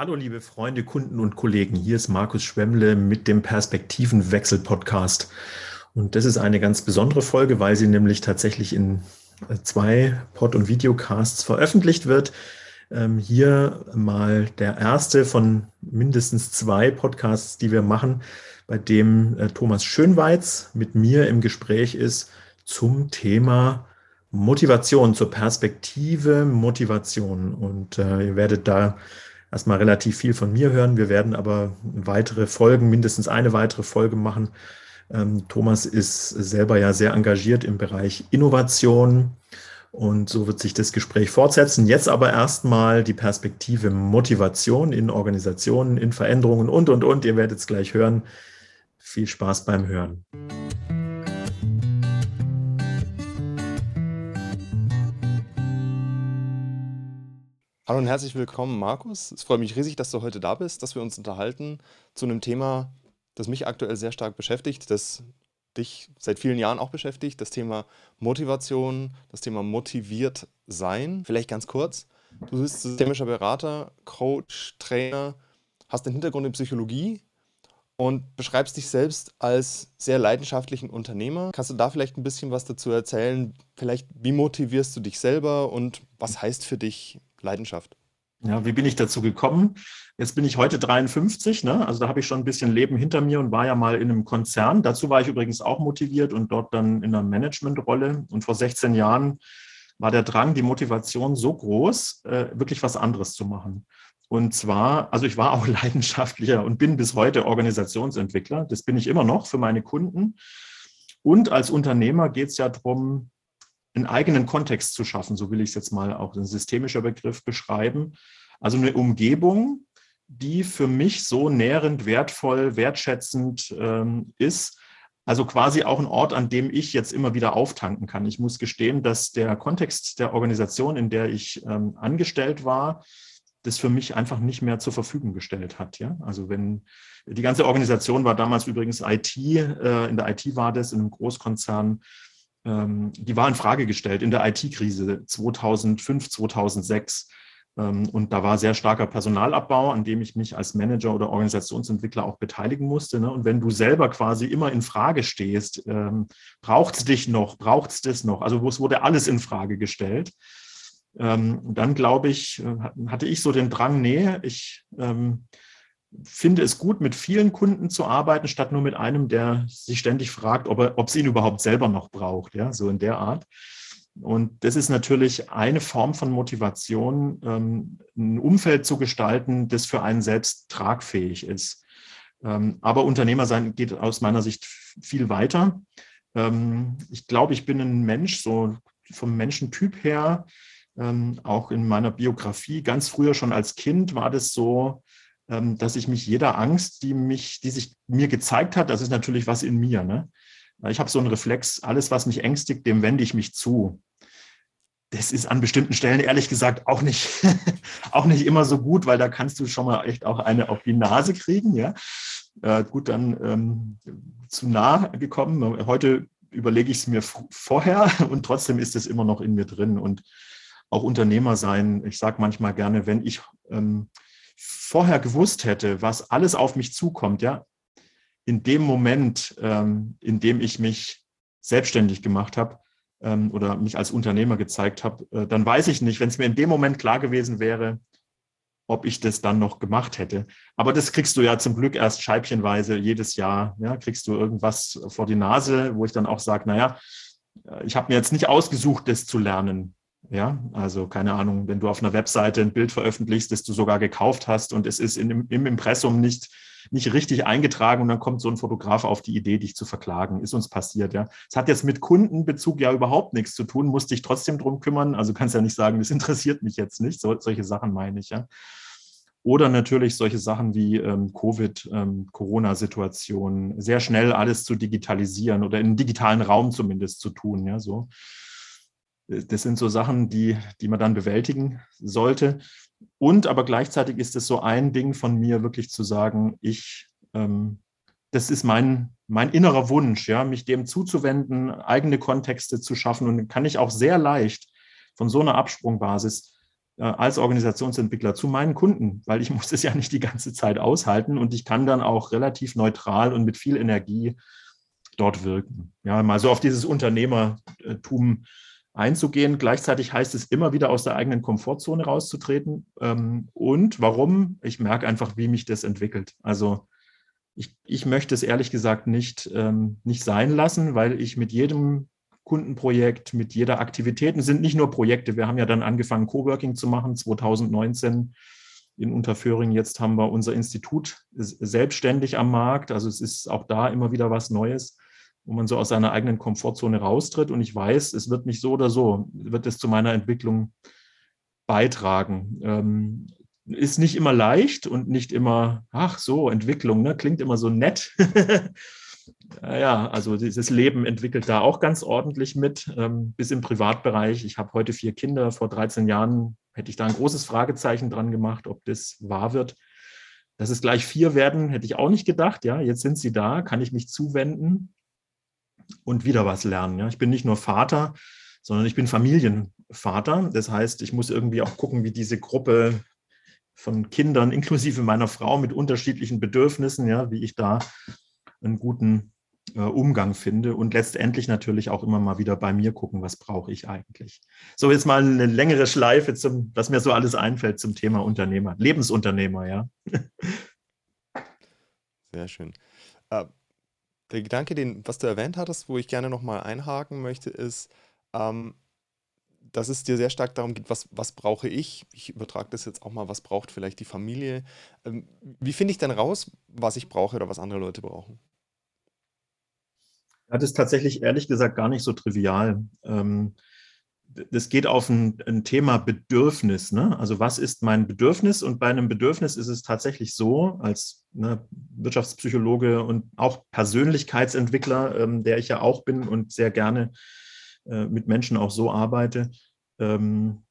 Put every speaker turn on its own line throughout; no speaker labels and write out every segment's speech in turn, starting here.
Hallo liebe Freunde, Kunden und Kollegen, hier ist Markus Schwemmle mit dem Perspektivenwechsel-Podcast. Und das ist eine ganz besondere Folge, weil sie nämlich tatsächlich in äh, zwei Pod- und Videocasts veröffentlicht wird. Ähm, hier mal der erste von mindestens zwei Podcasts, die wir machen, bei dem äh, Thomas Schönweiz mit mir im Gespräch ist zum Thema Motivation, zur Perspektive Motivation. Und äh, ihr werdet da erstmal relativ viel von mir hören. Wir werden aber weitere Folgen, mindestens eine weitere Folge machen. Ähm, Thomas ist selber ja sehr engagiert im Bereich Innovation und so wird sich das Gespräch fortsetzen. Jetzt aber erstmal die Perspektive Motivation in Organisationen, in Veränderungen und, und, und. Ihr werdet es gleich hören. Viel Spaß beim Hören.
Hallo und herzlich willkommen, Markus. Es freut mich riesig, dass du heute da bist, dass wir uns unterhalten zu einem Thema, das mich aktuell sehr stark beschäftigt, das dich seit vielen Jahren auch beschäftigt, das Thema Motivation, das Thema motiviert sein. Vielleicht ganz kurz. Du bist systemischer Berater, Coach, Trainer, hast einen Hintergrund in Psychologie und beschreibst dich selbst als sehr leidenschaftlichen Unternehmer. Kannst du da vielleicht ein bisschen was dazu erzählen? Vielleicht, wie motivierst du dich selber und was heißt für dich Leidenschaft.
Ja, wie bin ich dazu gekommen? Jetzt bin ich heute 53, ne? also da habe ich schon ein bisschen Leben hinter mir und war ja mal in einem Konzern. Dazu war ich übrigens auch motiviert und dort dann in einer Managementrolle. Und vor 16 Jahren war der Drang, die Motivation so groß, äh, wirklich was anderes zu machen. Und zwar, also ich war auch leidenschaftlicher und bin bis heute Organisationsentwickler. Das bin ich immer noch für meine Kunden. Und als Unternehmer geht es ja darum, einen eigenen Kontext zu schaffen, so will ich es jetzt mal auch ein systemischer Begriff beschreiben. Also eine Umgebung, die für mich so nährend, wertvoll, wertschätzend ähm, ist. Also quasi auch ein Ort, an dem ich jetzt immer wieder auftanken kann. Ich muss gestehen, dass der Kontext der Organisation, in der ich ähm, angestellt war, das für mich einfach nicht mehr zur Verfügung gestellt hat. Ja? Also wenn die ganze Organisation war damals übrigens IT, äh, in der IT war das, in einem Großkonzern, ähm, die war in Frage gestellt in der IT-Krise 2005, 2006. Ähm, und da war sehr starker Personalabbau, an dem ich mich als Manager oder Organisationsentwickler auch beteiligen musste. Ne? Und wenn du selber quasi immer in Frage stehst, ähm, braucht es dich noch, braucht es das noch? Also es wurde alles in Frage gestellt. dann glaube ich, äh, hatte ich so den Drang, nee, ich finde es gut, mit vielen Kunden zu arbeiten, statt nur mit einem, der sich ständig fragt, ob, er, ob es ihn überhaupt selber noch braucht, ja, so in der Art. Und das ist natürlich eine Form von Motivation, ähm, ein Umfeld zu gestalten, das für einen selbst tragfähig ist. Ähm, aber Unternehmer sein geht aus meiner Sicht viel weiter. Ähm, ich glaube, ich bin ein Mensch, so vom Menschentyp her, auch in meiner Biografie, ganz früher schon als Kind war das so, ähm, dass ich mich jeder Angst, die mich, die sich mir gezeigt hat, das ist natürlich was in mir. Ne? Ich habe so einen Reflex, alles, was mich ängstigt, dem wende ich mich zu. Das ist an bestimmten Stellen ehrlich gesagt auch nicht, auch nicht immer so gut, weil da kannst du schon mal echt auch eine auf die Nase kriegen. Ja, äh, gut, dann ähm, zu nah gekommen. Heute überlege ich es mir vorher und trotzdem ist es immer noch in mir drin. Und auch Unternehmer sein, ich sage manchmal gerne, wenn ich ähm, vorher gewusst hätte, was alles auf mich zukommt, ja, in dem Moment, ähm, in dem ich mich selbstständig gemacht habe ähm, oder mich als Unternehmer gezeigt habe, äh, dann weiß ich nicht, wenn es mir in dem Moment klar gewesen wäre, ob ich das dann noch gemacht hätte. Aber das kriegst du ja zum Glück erst scheibchenweise jedes Jahr. Ja, kriegst du irgendwas vor die Nase, wo ich dann auch sage, naja, äh, ich habe mir jetzt nicht ausgesucht, das zu lernen. Ja, also keine Ahnung, wenn du auf einer Webseite ein Bild veröffentlichst, das du sogar gekauft hast und es ist in, im Impressum nicht, nicht richtig eingetragen und dann kommt so ein Fotograf auf die Idee, dich zu verklagen. Ist uns passiert, ja. Es hat jetzt mit Kundenbezug ja überhaupt nichts zu tun, musst dich trotzdem drum kümmern. Also kannst ja nicht sagen, das interessiert mich jetzt nicht. So, solche Sachen meine ich, ja. Oder natürlich solche Sachen wie ähm, Covid, ähm, Corona-Situation, sehr schnell alles zu digitalisieren oder in digitalen Raum zumindest zu tun, ja, so das sind so Sachen, die, die man dann bewältigen sollte. Und aber gleichzeitig ist es so ein Ding von mir, wirklich zu sagen, ich, ähm, das ist mein, mein innerer Wunsch, ja, mich dem zuzuwenden, eigene Kontexte zu schaffen. Und kann ich auch sehr leicht von so einer Absprungbasis äh, als Organisationsentwickler zu meinen Kunden, weil ich muss es ja nicht die ganze Zeit aushalten und ich kann dann auch relativ neutral und mit viel Energie dort wirken. Ja, mal so auf dieses Unternehmertum einzugehen. Gleichzeitig heißt es immer wieder aus der eigenen Komfortzone rauszutreten. Ähm, und warum? Ich merke einfach, wie mich das entwickelt. Also ich, ich möchte es ehrlich gesagt nicht, ähm, nicht sein lassen, weil ich mit jedem Kundenprojekt, mit jeder Aktivität, es sind nicht nur Projekte, wir haben ja dann angefangen, Coworking zu machen, 2019 in Unterföhring. Jetzt haben wir unser Institut selbstständig am Markt. Also es ist auch da immer wieder was Neues wo man so aus seiner eigenen Komfortzone raustritt. Und ich weiß, es wird nicht so oder so, wird es zu meiner Entwicklung beitragen. Ähm, ist nicht immer leicht und nicht immer, ach so, Entwicklung, ne? klingt immer so nett. ja, also dieses Leben entwickelt da auch ganz ordentlich mit, ähm, bis im Privatbereich. Ich habe heute vier Kinder. Vor 13 Jahren hätte ich da ein großes Fragezeichen dran gemacht, ob das wahr wird. Dass es gleich vier werden, hätte ich auch nicht gedacht. Ja, jetzt sind sie da, kann ich mich zuwenden und wieder was lernen. Ja. Ich bin nicht nur Vater, sondern ich bin Familienvater. Das heißt, ich muss irgendwie auch gucken, wie diese Gruppe von Kindern, inklusive meiner Frau mit unterschiedlichen Bedürfnissen, ja, wie ich da einen guten äh, Umgang finde und letztendlich natürlich auch immer mal wieder bei mir gucken, was brauche ich eigentlich. So, jetzt mal eine längere Schleife zum, was mir so alles einfällt zum Thema Unternehmer, Lebensunternehmer, ja.
Sehr schön. Äh, der Gedanke, den, was du erwähnt hattest, wo ich gerne nochmal einhaken möchte, ist, ähm, dass es dir sehr stark darum geht, was, was brauche ich? Ich übertrage das jetzt auch mal, was braucht vielleicht die Familie? Ähm, wie finde ich denn raus, was ich brauche oder was andere Leute brauchen?
Das ist tatsächlich ehrlich gesagt gar nicht so trivial. Ähm, das geht auf ein, ein Thema Bedürfnis. Ne? Also was ist mein Bedürfnis? Und bei einem Bedürfnis ist es tatsächlich so, als ne, Wirtschaftspsychologe und auch Persönlichkeitsentwickler, ähm, der ich ja auch bin und sehr gerne äh, mit Menschen auch so arbeite, ähm,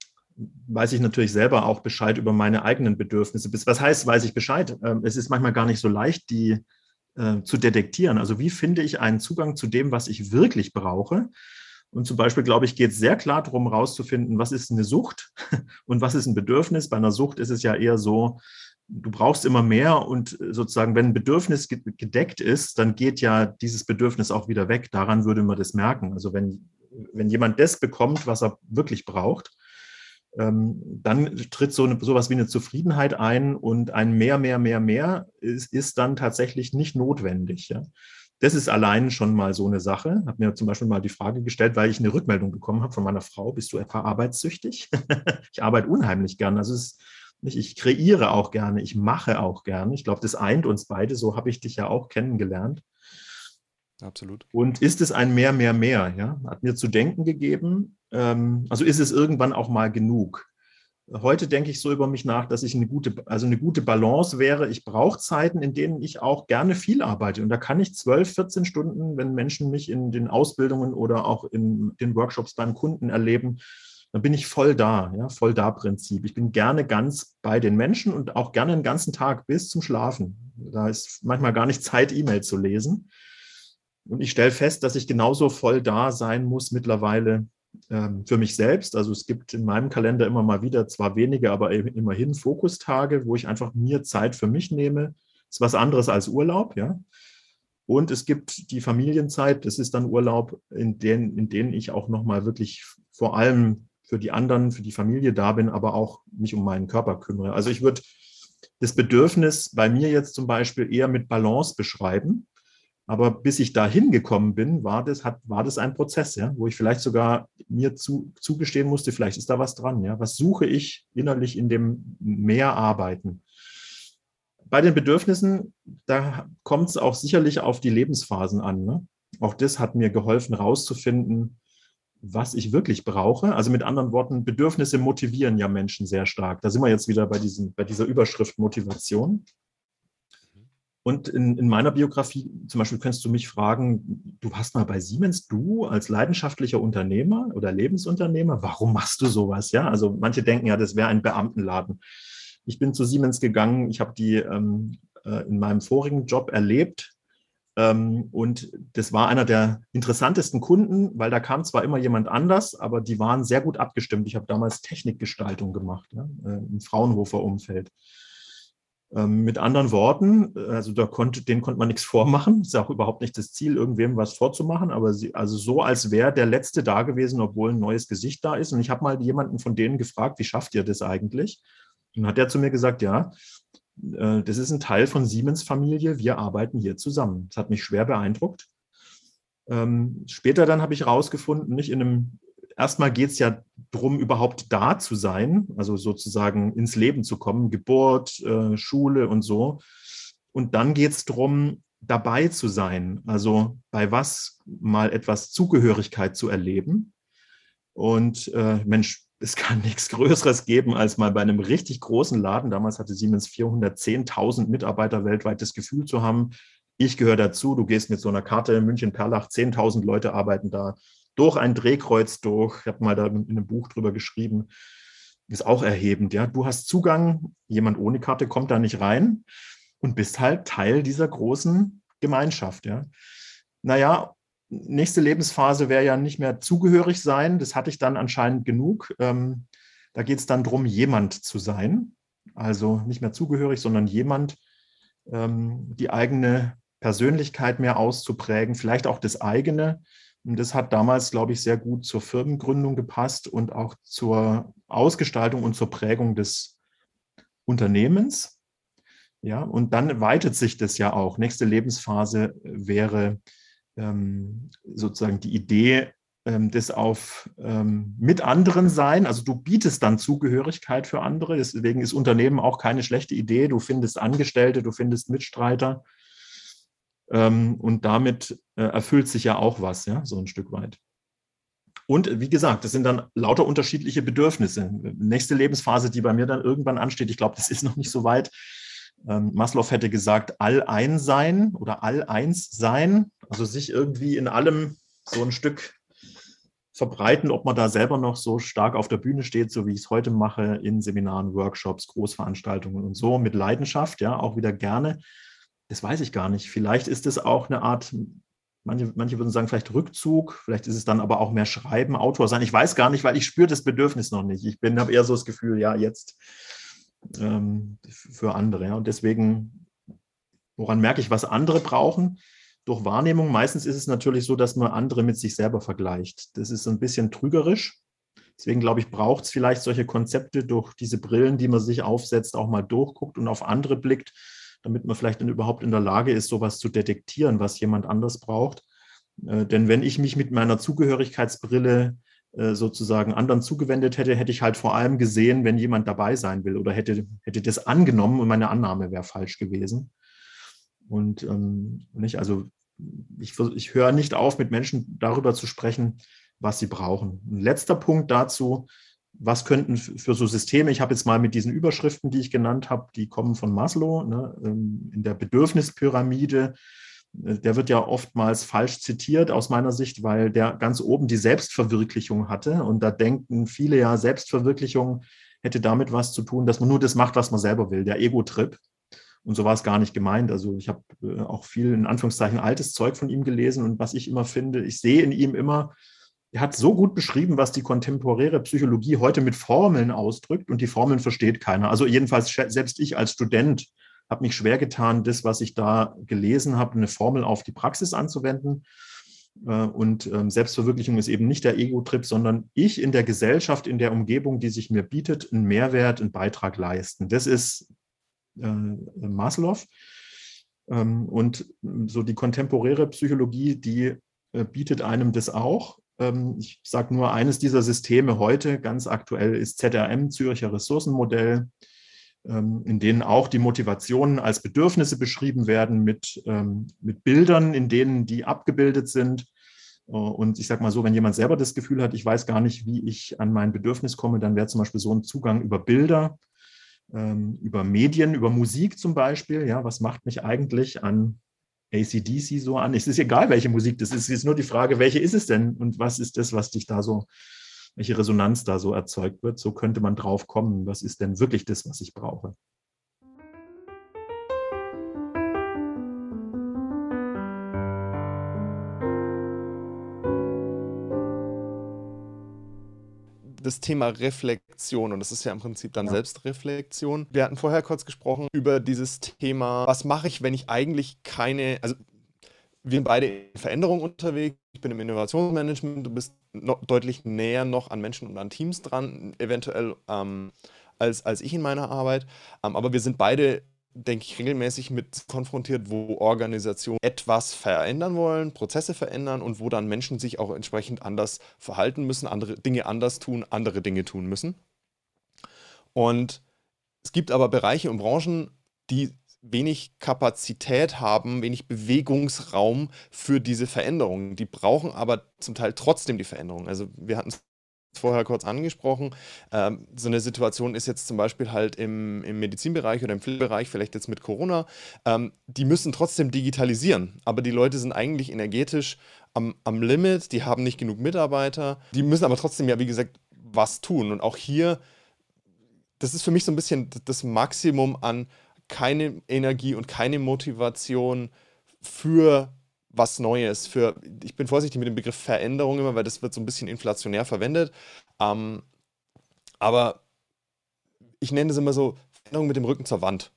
weiß ich natürlich selber auch Bescheid über meine eigenen Bedürfnisse. Was heißt, weiß ich Bescheid? Ähm, es ist manchmal gar nicht so leicht, die äh, zu detektieren. Also wie finde ich einen Zugang zu dem, was ich wirklich brauche? Und zum Beispiel, glaube ich, geht es sehr klar darum, herauszufinden, was ist eine Sucht und was ist ein Bedürfnis. Bei einer Sucht ist es ja eher so, du brauchst immer mehr und sozusagen, wenn ein Bedürfnis gedeckt ist, dann geht ja dieses Bedürfnis auch wieder weg. Daran würde man das merken. Also wenn, wenn jemand das bekommt, was er wirklich braucht, ähm, dann tritt so eine, sowas wie eine Zufriedenheit ein und ein mehr, mehr, mehr, mehr ist, ist dann tatsächlich nicht notwendig. Ja. Das ist allein schon mal so eine Sache. Ich habe mir zum Beispiel mal die Frage gestellt, weil ich eine Rückmeldung bekommen habe von meiner Frau, bist du etwa arbeitssüchtig? ich arbeite unheimlich gern. Also ist ich kreiere auch gerne, ich mache auch gerne. Ich glaube, das eint uns beide. So habe ich dich ja auch kennengelernt.
Absolut.
Und ist es ein mehr, mehr, mehr? Ja? Hat mir zu denken gegeben. Ähm, also ist es irgendwann auch mal genug? Heute denke ich so über mich nach, dass ich eine gute, also eine gute Balance wäre. Ich brauche Zeiten, in denen ich auch gerne viel arbeite. Und da kann ich 12, 14 Stunden, wenn Menschen mich in den Ausbildungen oder auch in den Workshops beim Kunden erleben, dann bin ich voll da, ja, voll da Prinzip. Ich bin gerne ganz bei den Menschen und auch gerne den ganzen Tag bis zum Schlafen. Da ist manchmal gar nicht Zeit, E-Mail zu lesen. Und ich stelle fest, dass ich genauso voll da sein muss mittlerweile für mich selbst. Also es gibt in meinem Kalender immer mal wieder zwar wenige, aber immerhin Fokustage, wo ich einfach mir Zeit für mich nehme. Das ist was anderes als Urlaub, ja. Und es gibt die Familienzeit, das ist dann Urlaub, in denen, in denen ich auch nochmal wirklich vor allem für die anderen, für die Familie da bin, aber auch mich um meinen Körper kümmere. Also ich würde das Bedürfnis bei mir jetzt zum Beispiel eher mit Balance beschreiben. Aber bis ich da hingekommen bin, war das, hat, war das ein Prozess, ja, wo ich vielleicht sogar mir zu, zugestehen musste, vielleicht ist da was dran. Ja. Was suche ich innerlich in dem mehr Arbeiten? Bei den Bedürfnissen, da kommt es auch sicherlich auf die Lebensphasen an. Ne? Auch das hat mir geholfen, herauszufinden, was ich wirklich brauche. Also mit anderen Worten, Bedürfnisse motivieren ja Menschen sehr stark. Da sind wir jetzt wieder bei, diesem, bei dieser Überschrift Motivation. Und in, in, meiner Biografie zum Beispiel könntest du mich fragen, du hast mal bei Siemens, du als leidenschaftlicher Unternehmer oder Lebensunternehmer, warum machst du sowas? Ja, also manche denken ja, das wäre ein Beamtenladen. Ich bin zu Siemens gegangen, ich habe die ähm, äh, in meinem vorigen Job erlebt, Ähm, und das war einer der interessantesten Kunden, weil da kam zwar immer jemand anders, aber die waren sehr gut abgestimmt. Ich habe damals Technikgestaltung gemacht ja, äh, im Fraunhofer-Umfeld. Ähm, mit anderen Worten, also da konnte, denen konnte man nichts vormachen. Ist auch überhaupt nicht das Ziel, irgendwem was vorzumachen, aber sie, also so, als wäre der Letzte da gewesen, obwohl ein neues Gesicht da ist. Und ich habe mal jemanden von denen gefragt, wie schafft ihr das eigentlich? Und hat er zu mir gesagt, ja, äh, das ist ein Teil von Siemens Familie, wir arbeiten hier zusammen. Das hat mich schwer beeindruckt. Ähm, später dann habe ich herausgefunden, nicht in einem, erstmal geht es ja darum, überhaupt da zu sein, also sozusagen ins Leben zu kommen, Geburt, äh, Schule und so. Und dann geht es darum, dabei zu sein, also bei was mal etwas Zugehörigkeit zu erleben. Und äh, Mensch, es kann nichts Größeres geben, als mal bei einem richtig großen Laden, damals hatte Siemens 410.000 Mitarbeiter weltweit, das Gefühl zu haben, ich gehöre dazu, du gehst mit so einer Karte in München-Perlach, 10.000 Leute arbeiten da durch ein Drehkreuz durch. Ich habe mal da in einem Buch drüber geschrieben. Ist auch erhebend, ja. Du hast Zugang, jemand ohne Karte kommt da nicht rein und bist halt Teil dieser großen Gemeinschaft, ja. Naja, nächste Lebensphase wäre ja nicht mehr zugehörig sein. Das hatte ich dann anscheinend genug. Ähm, da geht es dann darum, jemand zu sein. Also nicht mehr zugehörig, sondern jemand, ähm, die eigene Persönlichkeit mehr auszuprägen, vielleicht auch das eigene. Und das hat damals, glaube ich, sehr gut zur Firmengründung gepasst und auch zur Ausgestaltung und zur Prägung des Unternehmens. Ja, und dann weitet sich das ja auch. Nächste Lebensphase wäre ähm, sozusagen die Idee ähm, des auf ähm, mit anderen sein. Also du bietest dann Zugehörigkeit für andere. Deswegen ist Unternehmen auch keine schlechte Idee. Du findest Angestellte, du findest Mitstreiter. Ähm, und damit äh, erfüllt sich ja auch was, ja, so ein Stück weit. Und wie gesagt, das sind dann lauter unterschiedliche Bedürfnisse. Nächste Lebensphase, die bei mir dann irgendwann ansteht, ich glaube, das ist noch nicht so weit, ähm, Maslow hätte gesagt, all ein sein oder all eins sein, also sich irgendwie in allem so ein Stück verbreiten, ob man da selber noch so stark auf der Bühne steht, so wie ich es heute mache, in Seminaren, Workshops, Großveranstaltungen und so, mit Leidenschaft, ja, auch wieder gerne. Das weiß ich gar nicht. Vielleicht ist es auch eine Art, manche, manche würden sagen, vielleicht Rückzug, vielleicht ist es dann aber auch mehr Schreiben, Autor sein. Ich weiß gar nicht, weil ich spüre das Bedürfnis noch nicht. Ich habe eher so das Gefühl, ja, jetzt ähm, für andere. Ja. Und deswegen, woran merke ich, was andere brauchen? Durch Wahrnehmung. Meistens ist es natürlich so, dass man andere mit sich selber vergleicht. Das ist ein bisschen trügerisch. Deswegen glaube ich, braucht es vielleicht solche Konzepte durch diese Brillen, die man sich aufsetzt, auch mal durchguckt und auf andere blickt, damit man vielleicht dann überhaupt in der Lage ist, sowas zu detektieren, was jemand anders braucht. Äh, denn wenn ich mich mit meiner Zugehörigkeitsbrille äh, sozusagen anderen zugewendet hätte, hätte ich halt vor allem gesehen, wenn jemand dabei sein will oder hätte, hätte das angenommen und meine Annahme wäre falsch gewesen. Und ähm, nicht, also ich, ich höre nicht auf, mit Menschen darüber zu sprechen, was sie brauchen. Ein letzter Punkt dazu, was könnten für so Systeme, ich habe jetzt mal mit diesen Überschriften, die ich genannt habe, die kommen von Maslow, ne, ähm, in der Bedürfnispyramide der wird ja oftmals falsch zitiert aus meiner Sicht, weil der ganz oben die Selbstverwirklichung hatte. Und da denken viele ja, Selbstverwirklichung hätte damit was zu tun, dass man nur das macht, was man selber will, der Ego-Trip. Und so war es gar nicht gemeint. Also ich habe äh, auch viel in Anführungszeichen altes Zeug von ihm gelesen und was ich immer finde, ich sehe in ihm immer, er hat so gut beschrieben, was die kontemporäre Psychologie heute mit Formeln ausdrückt und die Formeln versteht keiner. Also jedenfalls selbst ich als Student habe mich schwer getan, das, was ich da gelesen habe, eine Formel auf die Praxis anzuwenden. Äh, und ähm, Selbstverwirklichung ist eben nicht der Ego-Trip, sondern ich in der Gesellschaft, in der Umgebung, die sich mir bietet, einen Mehrwert, einen Beitrag leisten. Das ist äh, Maslow. Ähm, und so die kontemporäre Psychologie, die äh, bietet einem das auch. Ähm, ich sage nur, eines dieser Systeme heute, ganz aktuell, ist ZRM, Zürcher Ressourcenmodell. Ähm, in denen auch die Motivationen als Bedürfnisse beschrieben werden mit, ähm, mit Bildern, in denen die abgebildet sind. Äh, und ich sage mal so, wenn jemand selber das Gefühl hat, ich weiß gar nicht, wie ich an mein Bedürfnis komme, dann wäre zum Beispiel so ein Zugang über Bilder, über Medien, über Musik zum Beispiel. Ja, was macht mich eigentlich an ACDC so an? Es ist egal, welche Musik das ist. Es ist nur die Frage, welche ist es denn und was ist das, was dich da so welche Resonanz da so erzeugt wird. So könnte man drauf kommen, was ist denn wirklich das, was ich brauche.
Das Thema Reflexion und das ist ja im Prinzip dann ja. Selbstreflexion. Wir hatten vorher kurz gesprochen über dieses Thema, was mache ich, wenn ich eigentlich keine, also wir sind beide in Veränderung unterwegs. Ich bin im Innovationsmanagement, du bist noch deutlich näher noch an Menschen und an Teams dran, eventuell ähm, als, als ich in meiner Arbeit. Ähm, aber wir sind beide denke ich, regelmäßig mit konfrontiert, wo Organisationen etwas verändern wollen, Prozesse verändern und wo dann Menschen sich auch entsprechend anders verhalten müssen, andere Dinge anders tun, andere Dinge tun müssen. Und es gibt aber Bereiche und Branchen, die wenig Kapazität haben, wenig Bewegungsraum für diese Veränderungen. Die brauchen aber zum Teil trotzdem die Veränderung. Also wir hatten es vorher kurz angesprochen. Ähm, so eine Situation ist jetzt zum Beispiel halt im, im Medizinbereich oder im Pflegebereich, vielleicht jetzt mit Corona. Ähm, die müssen trotzdem digitalisieren, aber die Leute sind eigentlich energetisch am, am Limit, die haben nicht genug Mitarbeiter, die müssen aber trotzdem ja, wie gesagt, was tun. Und auch hier, das ist für mich so ein bisschen das Maximum an keine Energie und keine Motivation für was Neues, für, ich bin vorsichtig mit dem Begriff Veränderung immer, weil das wird so ein bisschen inflationär verwendet. Ähm, aber ich nenne es immer so Veränderung mit dem Rücken zur Wand.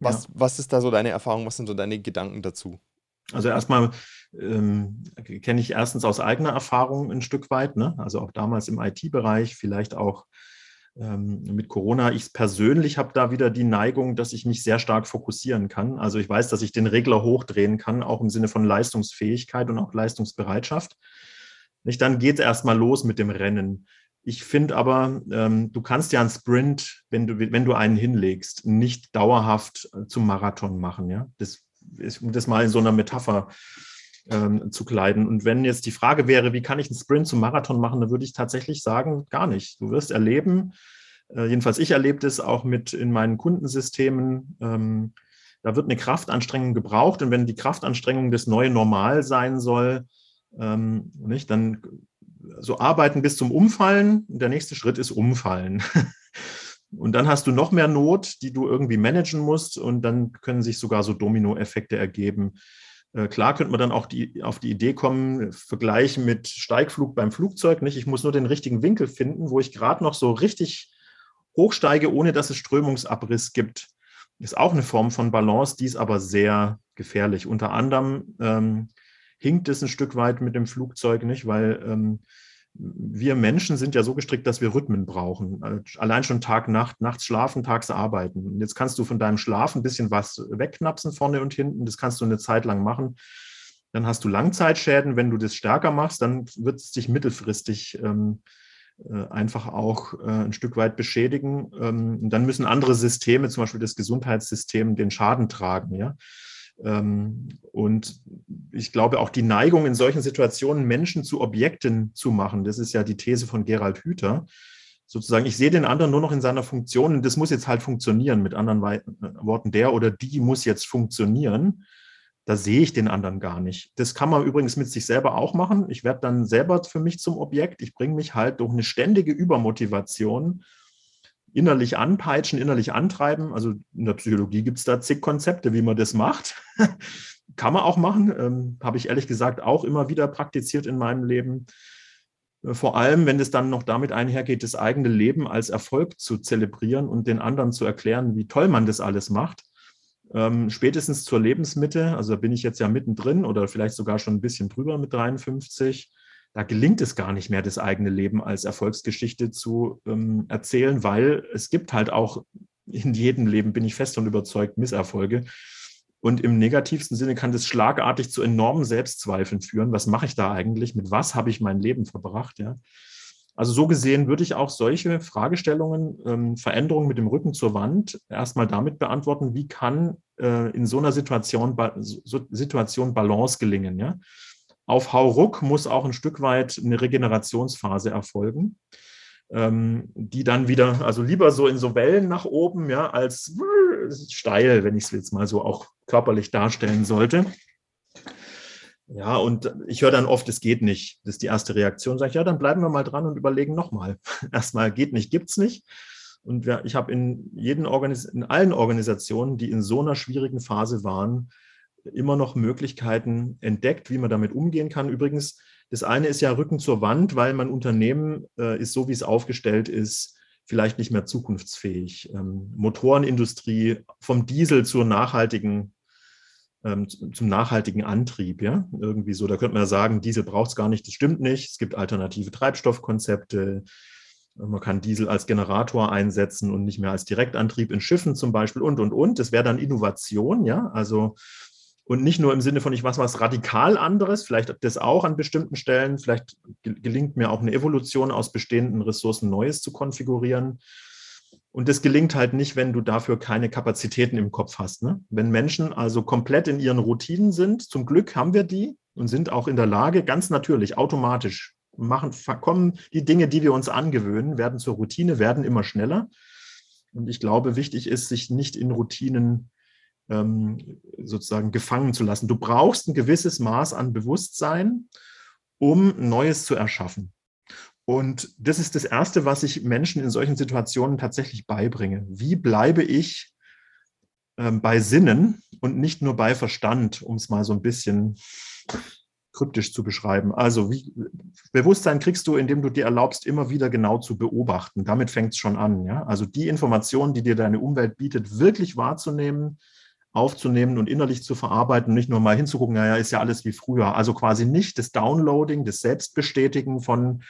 Was, ja. was ist da so deine Erfahrung, was sind so deine Gedanken dazu?
Also erstmal ähm, kenne ich erstens aus eigener Erfahrung ein Stück weit, ne? also auch damals im IT-Bereich, vielleicht auch mit Corona. Ich persönlich habe da wieder die Neigung, dass ich mich sehr stark fokussieren kann. Also ich weiß, dass ich den Regler hochdrehen kann, auch im Sinne von Leistungsfähigkeit und auch Leistungsbereitschaft. Nicht, dann geht es erstmal los mit dem Rennen. Ich finde aber, ähm, du kannst ja einen Sprint, wenn du, wenn du einen hinlegst, nicht dauerhaft äh, zum Marathon machen. Ja? Das ist, um das mal in so einer Metapher ähm, zu kleiden. Und wenn jetzt die Frage wäre, wie kann ich einen Sprint zum Marathon machen, dann würde ich tatsächlich sagen, gar nicht. Du wirst erleben, äh, jedenfalls ich erlebe das auch mit in meinen Kundensystemen, ähm, da wird eine Kraftanstrengung gebraucht und wenn die Kraftanstrengung das neue Normal sein soll, ähm, nicht, dann so arbeiten bis zum Umfallen. Der nächste Schritt ist Umfallen. Und dann hast du noch mehr Not, die du irgendwie managen musst und dann können sich sogar so Dominoeffekte ergeben. Äh, klar könnte man dann auch die, auf die Idee kommen, vergleichen mit Steigflug beim Flugzeug. Nicht? Ich muss nur den richtigen Winkel finden, wo ich gerade noch so richtig hochsteige, ohne dass es Strömungsabriss gibt. Ist auch eine Form von Balance, die ist aber sehr gefährlich. Unter anderem ähm, hinkt es ein Stück weit mit dem Flugzeug nicht, weil ähm, wir Menschen sind ja so gestrickt, dass wir Rhythmen brauchen. Äh, allein schon Tag, Nacht, nachts schlafen, tags arbeiten. Und jetzt kannst du von deinem Schlaf ein bisschen was wegknapsen vorne und hinten. Das kannst du eine Zeit lang machen. Dann hast du Langzeitschäden. Wenn du das stärker machst, dann wird es dich mittelfristig ähm, äh, einfach auch äh, ein Stück weit beschädigen. Ähm, dann müssen andere Systeme, zum Beispiel das Gesundheitssystem, den Schaden tragen. Ja? Ähm, und ich glaube auch die Neigung in solchen Situationen, Menschen zu Objekten zu machen, das ist ja die These von Gerald Hüther. Sozusagen, ich sehe den anderen nur noch in seiner Funktion und das muss jetzt halt funktionieren. Mit anderen Worten, der oder die muss jetzt funktionieren. Da sehe ich den anderen gar nicht. Das kann man übrigens mit sich selber auch machen. Ich werde dann selber für mich zum Objekt. Ich bringe mich halt durch eine ständige Übermotivation innerlich anpeitschen, innerlich antreiben. Also in der Psychologie gibt es da zig Konzepte, wie man das macht. Kann man auch machen. Ähm, Habe ich ehrlich gesagt auch immer wieder praktiziert in meinem Leben. Äh, vor allem, wenn es dann noch damit einhergeht, das eigene Leben als Erfolg zu zelebrieren und den anderen zu erklären, wie toll man das alles macht. Ähm, spätestens zur Lebensmitte, also da bin ich jetzt ja mittendrin oder vielleicht sogar schon ein bisschen drüber mit 53 da gelingt es gar nicht mehr, das eigene Leben als Erfolgsgeschichte zu ähm, erzählen, weil es gibt halt auch in jedem Leben, bin ich fest und überzeugt, Misserfolge. Und im negativsten Sinne kann das schlagartig zu enormen Selbstzweifeln führen. Was mache ich da eigentlich? Mit was habe ich mein Leben verbracht? Ja. Also so gesehen würde ich auch solche Fragestellungen, ähm, Veränderungen mit dem Rücken zur Wand erstmal damit beantworten, wie kann äh, in so einer Situation, so, Situation Balance gelingen? Ja? Auf Hauruck muss auch ein Stück weit eine Regenerationsphase erfolgen, ähm, die dann wieder, also lieber so in so Wellen nach oben, ja, als steil, wenn ich es jetzt mal so auch körperlich darstellen sollte. Ja, und ich höre dann oft, es geht nicht. Das ist die erste Reaktion. Sage ich, ja, dann bleiben wir mal dran und überlegen nochmal. Erstmal geht nicht, gibt es nicht. Und ich habe in, in allen Organisationen, die in so einer schwierigen Phase waren, immer noch Möglichkeiten entdeckt, wie man damit umgehen kann. Übrigens, Das eine ist ja Rücken zur Wand, weil mein Unternehmen äh, ist so, wie es aufgestellt ist, vielleicht nicht mehr zukunftsfähig. Ähm, Motorenindustrie vom Diesel zur nachhaltigen ähm, zum nachhaltigen Antrieb, ja, irgendwie so. Da könnte man ja sagen, Diesel braucht es gar nicht, das stimmt nicht. Es gibt alternative Treibstoffkonzepte. Man kann Diesel als Generator einsetzen und nicht mehr als Direktantrieb in Schiffen zum Beispiel und, und, und. Das wäre dann Innovation, ja, also und nicht nur im Sinne von, ich was was radikal anderes, vielleicht das auch an bestimmten Stellen, vielleicht gelingt mir auch eine Evolution aus bestehenden Ressourcen Neues zu konfigurieren. Und das gelingt halt nicht, wenn du dafür keine Kapazitäten im Kopf hast. Ne? Wenn Menschen also komplett in ihren Routinen sind, zum Glück haben wir die und sind auch in der Lage, ganz natürlich, automatisch machen, kommen die Dinge, die wir uns angewöhnen, werden zur Routine, werden immer schneller. Und ich glaube, wichtig ist, sich nicht in Routinen ähm, sozusagen gefangen zu lassen. Du brauchst ein gewisses Maß an Bewusstsein, um Neues zu erschaffen. Und das ist das Erste, was ich Menschen in solchen Situationen tatsächlich beibringe. Wie bleibe ich ähm, bei Sinnen und nicht nur bei Verstand, um es mal so ein bisschen kryptisch zu beschreiben. Also wie, Bewusstsein kriegst du, indem du dir erlaubst, immer wieder genau zu beobachten. Damit fängt es schon an. Ja? Also die Informationen, die dir deine Umwelt bietet, wirklich wahrzunehmen, aufzunehmen und innerlich zu verarbeiten, nicht nur mal hinzugucken, naja, ist ja alles wie früher. Also quasi nicht das Downloading, das Selbstbestätigen von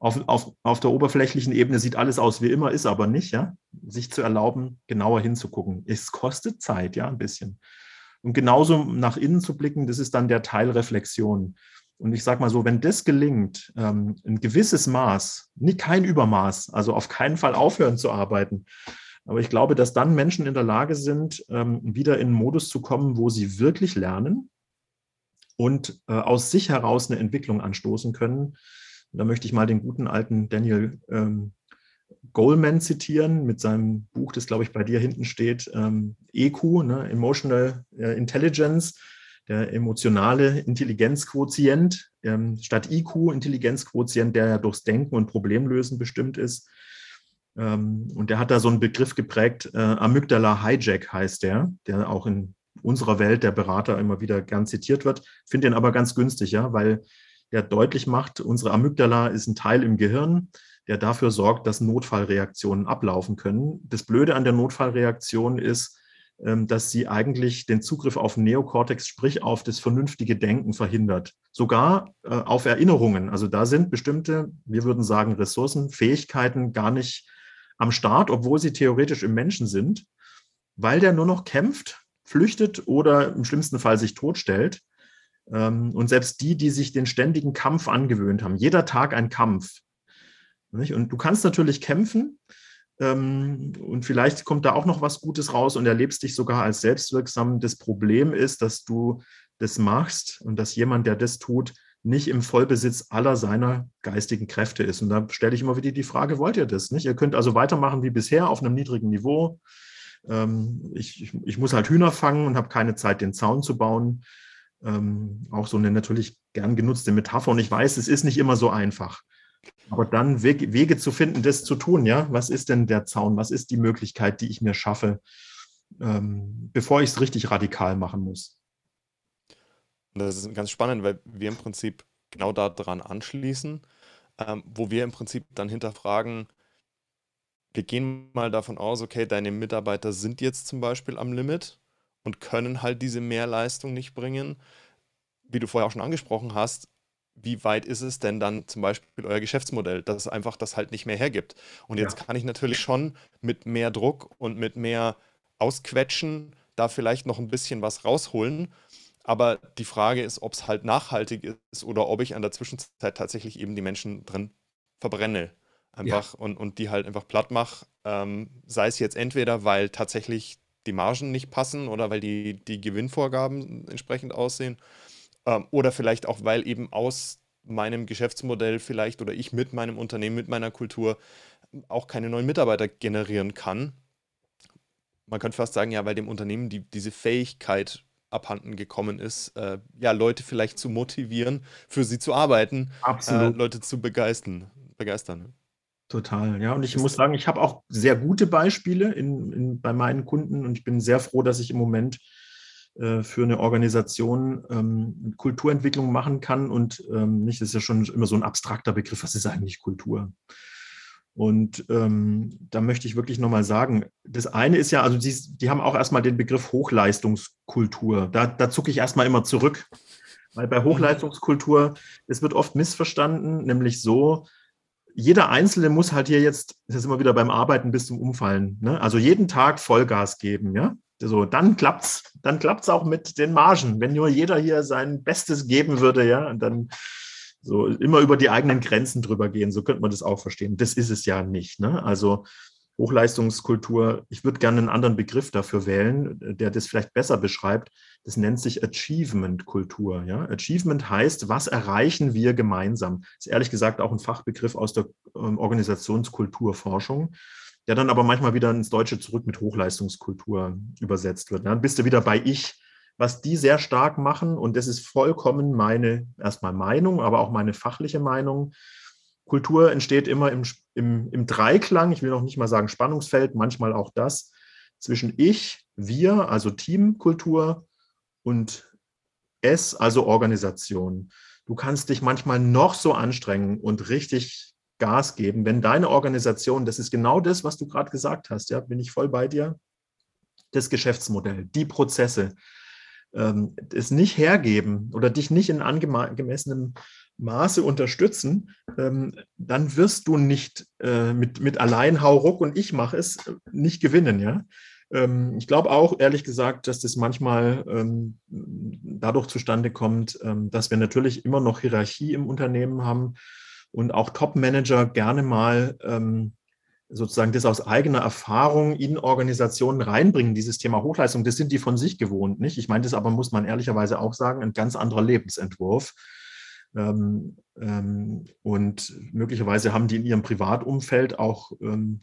auf, auf, auf der oberflächlichen Ebene sieht alles aus wie immer, ist aber nicht, ja. Sich zu erlauben, genauer hinzugucken. Es kostet Zeit, ja, ein bisschen. Und genauso nach innen zu blicken, das ist dann der Teil Reflexion. Und ich sage mal so, wenn das gelingt, ähm, ein gewisses Maß, nicht kein Übermaß, also auf keinen Fall aufhören zu arbeiten, aber ich glaube, dass dann Menschen in der Lage sind, ähm, wieder in einen Modus zu kommen, wo sie wirklich lernen und äh, aus sich heraus eine Entwicklung anstoßen können, und da möchte ich mal den guten alten Daniel ähm, Goleman zitieren mit seinem Buch, das glaube ich bei dir hinten steht, ähm, EQ, ne, Emotional äh, Intelligence, der emotionale Intelligenzquotient, ähm, statt IQ, Intelligenzquotient, der ja durchs Denken und Problemlösen bestimmt ist. Ähm, und der hat da so einen Begriff geprägt, äh, Amygdala Hijack heißt der, der auch in unserer Welt der Berater immer wieder gern zitiert wird. Finde den aber ganz günstig, ja, weil der deutlich macht, unsere Amygdala ist ein Teil im Gehirn, der dafür sorgt, dass Notfallreaktionen ablaufen können. Das Blöde an der Notfallreaktion ist, ähm, dass sie eigentlich den Zugriff auf Neokortex, sprich auf das vernünftige Denken verhindert. Sogar äh, auf Erinnerungen. Also da sind bestimmte, wir würden sagen, Ressourcen, Fähigkeiten gar nicht am Start, obwohl sie theoretisch im Menschen sind, weil der nur noch kämpft, flüchtet oder im schlimmsten Fall sich totstellt. Ähm, und selbst die, die sich den ständigen Kampf angewöhnt haben, jeder Tag ein Kampf. Und du kannst natürlich kämpfen ähm, und vielleicht kommt da auch noch was Gutes raus und erlebst dich sogar als selbstwirksam. Das Problem ist, dass du das machst und dass jemand, der das tut, nicht im Vollbesitz aller seiner geistigen Kräfte ist. Und da stelle ich immer wieder die Frage, wollt ihr das? Nicht? Ihr könnt also weitermachen wie bisher auf einem niedrigen Niveau. Ähm, ich, ich, ich muss halt Hühner fangen und habe keine Zeit, den Zaun zu bauen ähm, auch so eine natürlich gern genutzte Metapher. Und ich weiß, es ist nicht immer so einfach. Aber dann Wege, Wege zu finden, das zu tun, ja. Was ist denn der Zaun? Was ist die Möglichkeit, die ich mir schaffe, ähm, bevor ich es richtig radikal machen muss?
Das ist ganz spannend, weil wir im Prinzip genau daran anschließen, ähm, wo wir im Prinzip dann hinterfragen, wir gehen mal davon aus, okay, deine Mitarbeiter sind jetzt zum Beispiel am Limit und können halt diese Mehrleistung nicht bringen. Wie du vorher auch schon angesprochen hast, wie weit ist es denn dann zum Beispiel euer Geschäftsmodell, dass es einfach das halt nicht mehr hergibt? Und jetzt ja. kann ich natürlich schon mit mehr Druck und mit mehr Ausquetschen da vielleicht noch ein bisschen was rausholen. Aber die Frage ist, ob es halt nachhaltig ist oder ob ich an der Zwischenzeit tatsächlich eben die Menschen drin verbrenne. Einfach ja. und, und die halt einfach platt mache. Ähm, sei es jetzt entweder, weil tatsächlich die Margen nicht passen oder weil die, die Gewinnvorgaben entsprechend aussehen. Ähm, oder vielleicht auch, weil eben aus meinem Geschäftsmodell vielleicht oder ich mit meinem Unternehmen, mit meiner Kultur auch keine neuen Mitarbeiter generieren kann. Man könnte fast sagen, ja, weil dem Unternehmen die, diese Fähigkeit abhanden gekommen ist, äh, ja, Leute vielleicht zu motivieren, für sie zu arbeiten, äh, Leute zu begeistern. begeistern.
Total, ja. Und ich muss sagen, ich habe auch sehr gute Beispiele in, in, bei meinen Kunden und ich bin sehr froh, dass ich im Moment äh, für eine Organisation ähm, Kulturentwicklung machen kann und ähm, nicht, das ist ja schon immer so ein abstrakter Begriff, was ist eigentlich Kultur? Und ähm, da möchte ich wirklich nochmal sagen, das eine ist ja, also die, die haben auch erstmal den Begriff Hochleistungskultur. Da, da zucke ich erstmal immer zurück, weil bei Hochleistungskultur, es wird oft missverstanden, nämlich so, jeder Einzelne muss halt hier jetzt, das ist immer wieder beim Arbeiten bis zum Umfallen, ne? also jeden Tag Vollgas geben, ja. So, dann klappt's, dann klappt's auch mit den Margen. Wenn nur jeder hier sein Bestes geben würde, ja, dann so immer über die eigenen Grenzen drüber gehen, so könnte man das auch verstehen. Das ist es ja nicht. Ne? Also Hochleistungskultur, ich würde gerne einen anderen Begriff dafür wählen, der das vielleicht besser beschreibt. Das nennt sich Achievement-Kultur. Ja? Achievement heißt, was erreichen wir gemeinsam? Das ist ehrlich gesagt auch ein Fachbegriff aus der ähm, Organisationskulturforschung, der dann aber manchmal wieder ins Deutsche zurück mit Hochleistungskultur übersetzt wird. Dann bist du wieder bei Ich. Was die sehr stark machen, und das ist vollkommen meine erstmal Meinung, aber auch meine fachliche Meinung, Kultur entsteht immer im, im, im Dreiklang, ich will noch nicht mal sagen Spannungsfeld, manchmal auch das, zwischen ich, wir, also Teamkultur und es, also Organisation. Du kannst dich manchmal noch so anstrengen und richtig Gas geben, wenn deine Organisation, das ist genau das, was du gerade gesagt hast, ja, bin ich voll bei dir, das Geschäftsmodell, die Prozesse, ähm, es nicht hergeben oder dich nicht in angemessenem Maße unterstützen, ähm, dann wirst du nicht äh, mit, mit allein hau ruck und ich mache es äh, nicht gewinnen, ja. Ähm, ich glaube auch, ehrlich gesagt, dass das manchmal ähm, dadurch zustande kommt, ähm, dass wir natürlich immer noch Hierarchie im Unternehmen haben und auch Top-Manager gerne mal ähm, sozusagen das aus eigener Erfahrung in Organisationen reinbringen, dieses Thema Hochleistung, das sind die von sich gewohnt, nicht? Ich meine, das aber muss man ehrlicherweise auch sagen, ein ganz anderer Lebensentwurf. Ähm, ähm, und möglicherweise haben die in ihrem Privatumfeld auch ähm,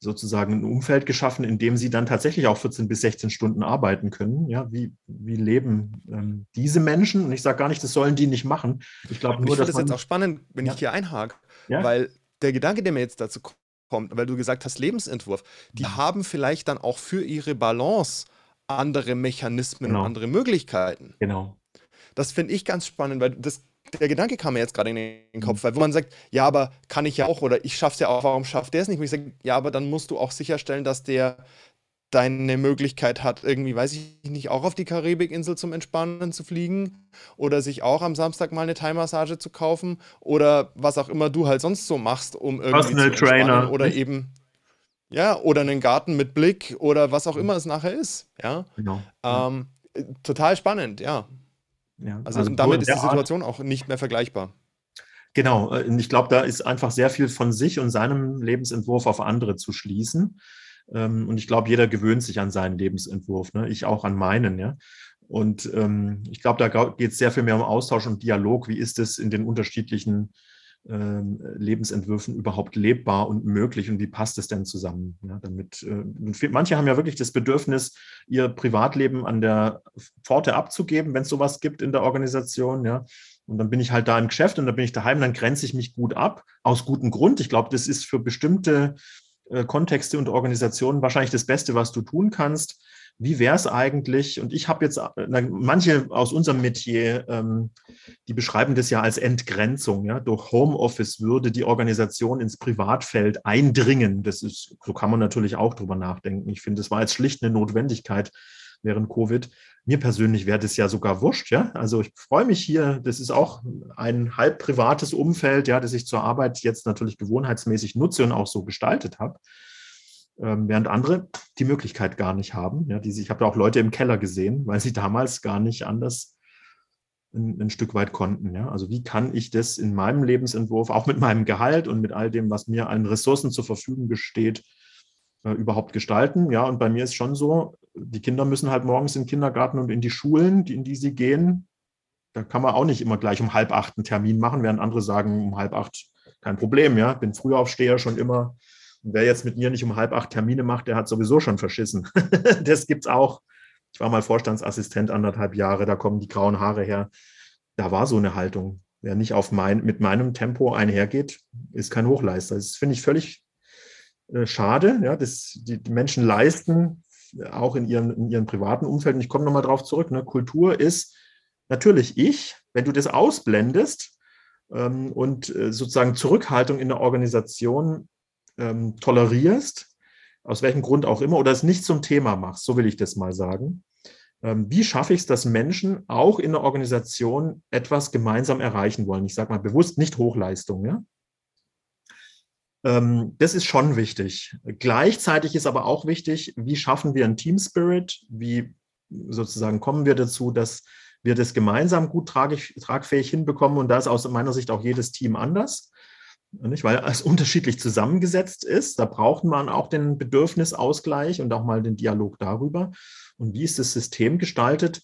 sozusagen ein Umfeld geschaffen, in dem sie dann tatsächlich auch 14 bis 16 Stunden arbeiten können. Ja, wie, wie leben ähm, diese Menschen? Und ich sage gar nicht, das sollen die nicht machen. Ich glaube nur,
ich dass. Das jetzt auch spannend, wenn ja. ich hier einhake, ja? weil der Gedanke, der mir jetzt dazu kommt, weil du gesagt hast, Lebensentwurf, die mhm. haben vielleicht dann auch für ihre Balance andere Mechanismen genau. und andere Möglichkeiten.
Genau.
Das finde ich ganz spannend, weil das der Gedanke kam mir jetzt gerade in den Kopf, mhm. weil wo man sagt, ja, aber kann ich ja auch oder ich schaff's ja auch, warum schafft der es nicht? Und ich sage, ja, aber dann musst du auch sicherstellen, dass der deine Möglichkeit hat, irgendwie, weiß ich nicht, auch auf die Karibikinsel zum Entspannen zu fliegen oder sich auch am Samstag mal eine Thai-Massage zu kaufen oder was auch immer du halt sonst so machst, um irgendwie
Personal zu Trainer
oder eben ja oder einen Garten mit Blick oder was auch immer es nachher ist, ja. Genau. Ähm, total spannend, ja. Ja, also, also damit ist die Situation Art, auch nicht mehr vergleichbar.
Genau, äh, ich glaube, da ist einfach sehr viel von sich und seinem Lebensentwurf auf andere zu schließen. Ähm, und ich glaube, jeder gewöhnt sich an seinen Lebensentwurf, ne? ich auch an meinen. Ja? Und ähm, ich glaube, da geht es sehr viel mehr um Austausch und Dialog. Wie ist es in den unterschiedlichen ähm, Lebensentwürfen überhaupt lebbar und möglich und wie passt es denn zusammen? Ja, damit, äh, manche haben ja wirklich das Bedürfnis, ihr Privatleben an der Pforte abzugeben, wenn es sowas gibt in der Organisation. Ja. Und dann bin ich halt da im Geschäft und dann bin ich daheim, dann grenze ich mich gut ab, aus gutem Grund. Ich glaube, das ist für bestimmte äh, Kontexte und Organisationen wahrscheinlich das Beste, was du tun kannst wie wäre es eigentlich? Und ich habe jetzt, na, manche aus unserem Metier, ähm, die beschreiben das ja als Entgrenzung. Ja? Durch Homeoffice würde die Organisation ins Privatfeld eindringen. Das ist, so kann man natürlich auch drüber nachdenken. Ich finde, es war jetzt schlicht eine Notwendigkeit während Covid. Mir persönlich wäre das ja sogar wurscht, ja. Also ich freue mich hier. Das ist auch ein halb privates Umfeld, ja, das ich zur Arbeit jetzt natürlich gewohnheitsmäßig nutze und auch so gestaltet habe. Ähm, während andere die Möglichkeit gar nicht haben. Ja, die, ich habe ja auch Leute im Keller gesehen, weil sie damals gar nicht anders ein, ein, Stück weit konnten. Ja? Also wie kann ich das in meinem Lebensentwurf, auch mit meinem Gehalt und mit all dem, was mir an Ressourcen zur Verfügung steht, äh, überhaupt gestalten? Ja, und bei mir ist schon so, die Kinder müssen halt morgens in den Kindergarten und in die Schulen, in die sie gehen. Da kann man auch nicht immer gleich um halb acht einen Termin machen, während andere sagen, um halb acht kein Problem. Ja, bin Frühaufsteher schon immer und wer jetzt mit mir nicht um halb acht Termine macht, der hat sowieso schon verschissen. das gibt es auch. Ich war mal Vorstandsassistent anderthalb Jahre, da kommen die grauen Haare her. Da war so eine Haltung. Wer nicht auf mein, mit meinem Tempo einhergeht, ist kein Hochleister. Das finde ich völlig äh, schade. Ja, das, die, die Menschen leisten auch in ihren, in ihren privaten Umfelden. Ich komme nochmal drauf zurück. Ne? Kultur ist natürlich ich. Wenn du das ausblendest ähm, und äh, sozusagen Zurückhaltung in der Organisation ähm, tolerierst, aus welchem Grund auch immer, oder es nicht zum Thema machst, so will ich das mal sagen, ähm, wie schaffe ich es, dass Menschen auch in der Organisation etwas gemeinsam erreichen wollen? Ich sage mal bewusst nicht Hochleistung. Ja? Ähm, das ist schon wichtig. Gleichzeitig ist aber auch wichtig, wie schaffen wir einen Team Spirit? Wie sozusagen kommen wir dazu, dass wir das gemeinsam gut tragfähig hinbekommen? Und da ist aus meiner Sicht auch jedes Team anders. Nicht? Weil es unterschiedlich zusammengesetzt ist. Da braucht man auch den Bedürfnisausgleich und auch mal den Dialog darüber. Und wie ist das System gestaltet,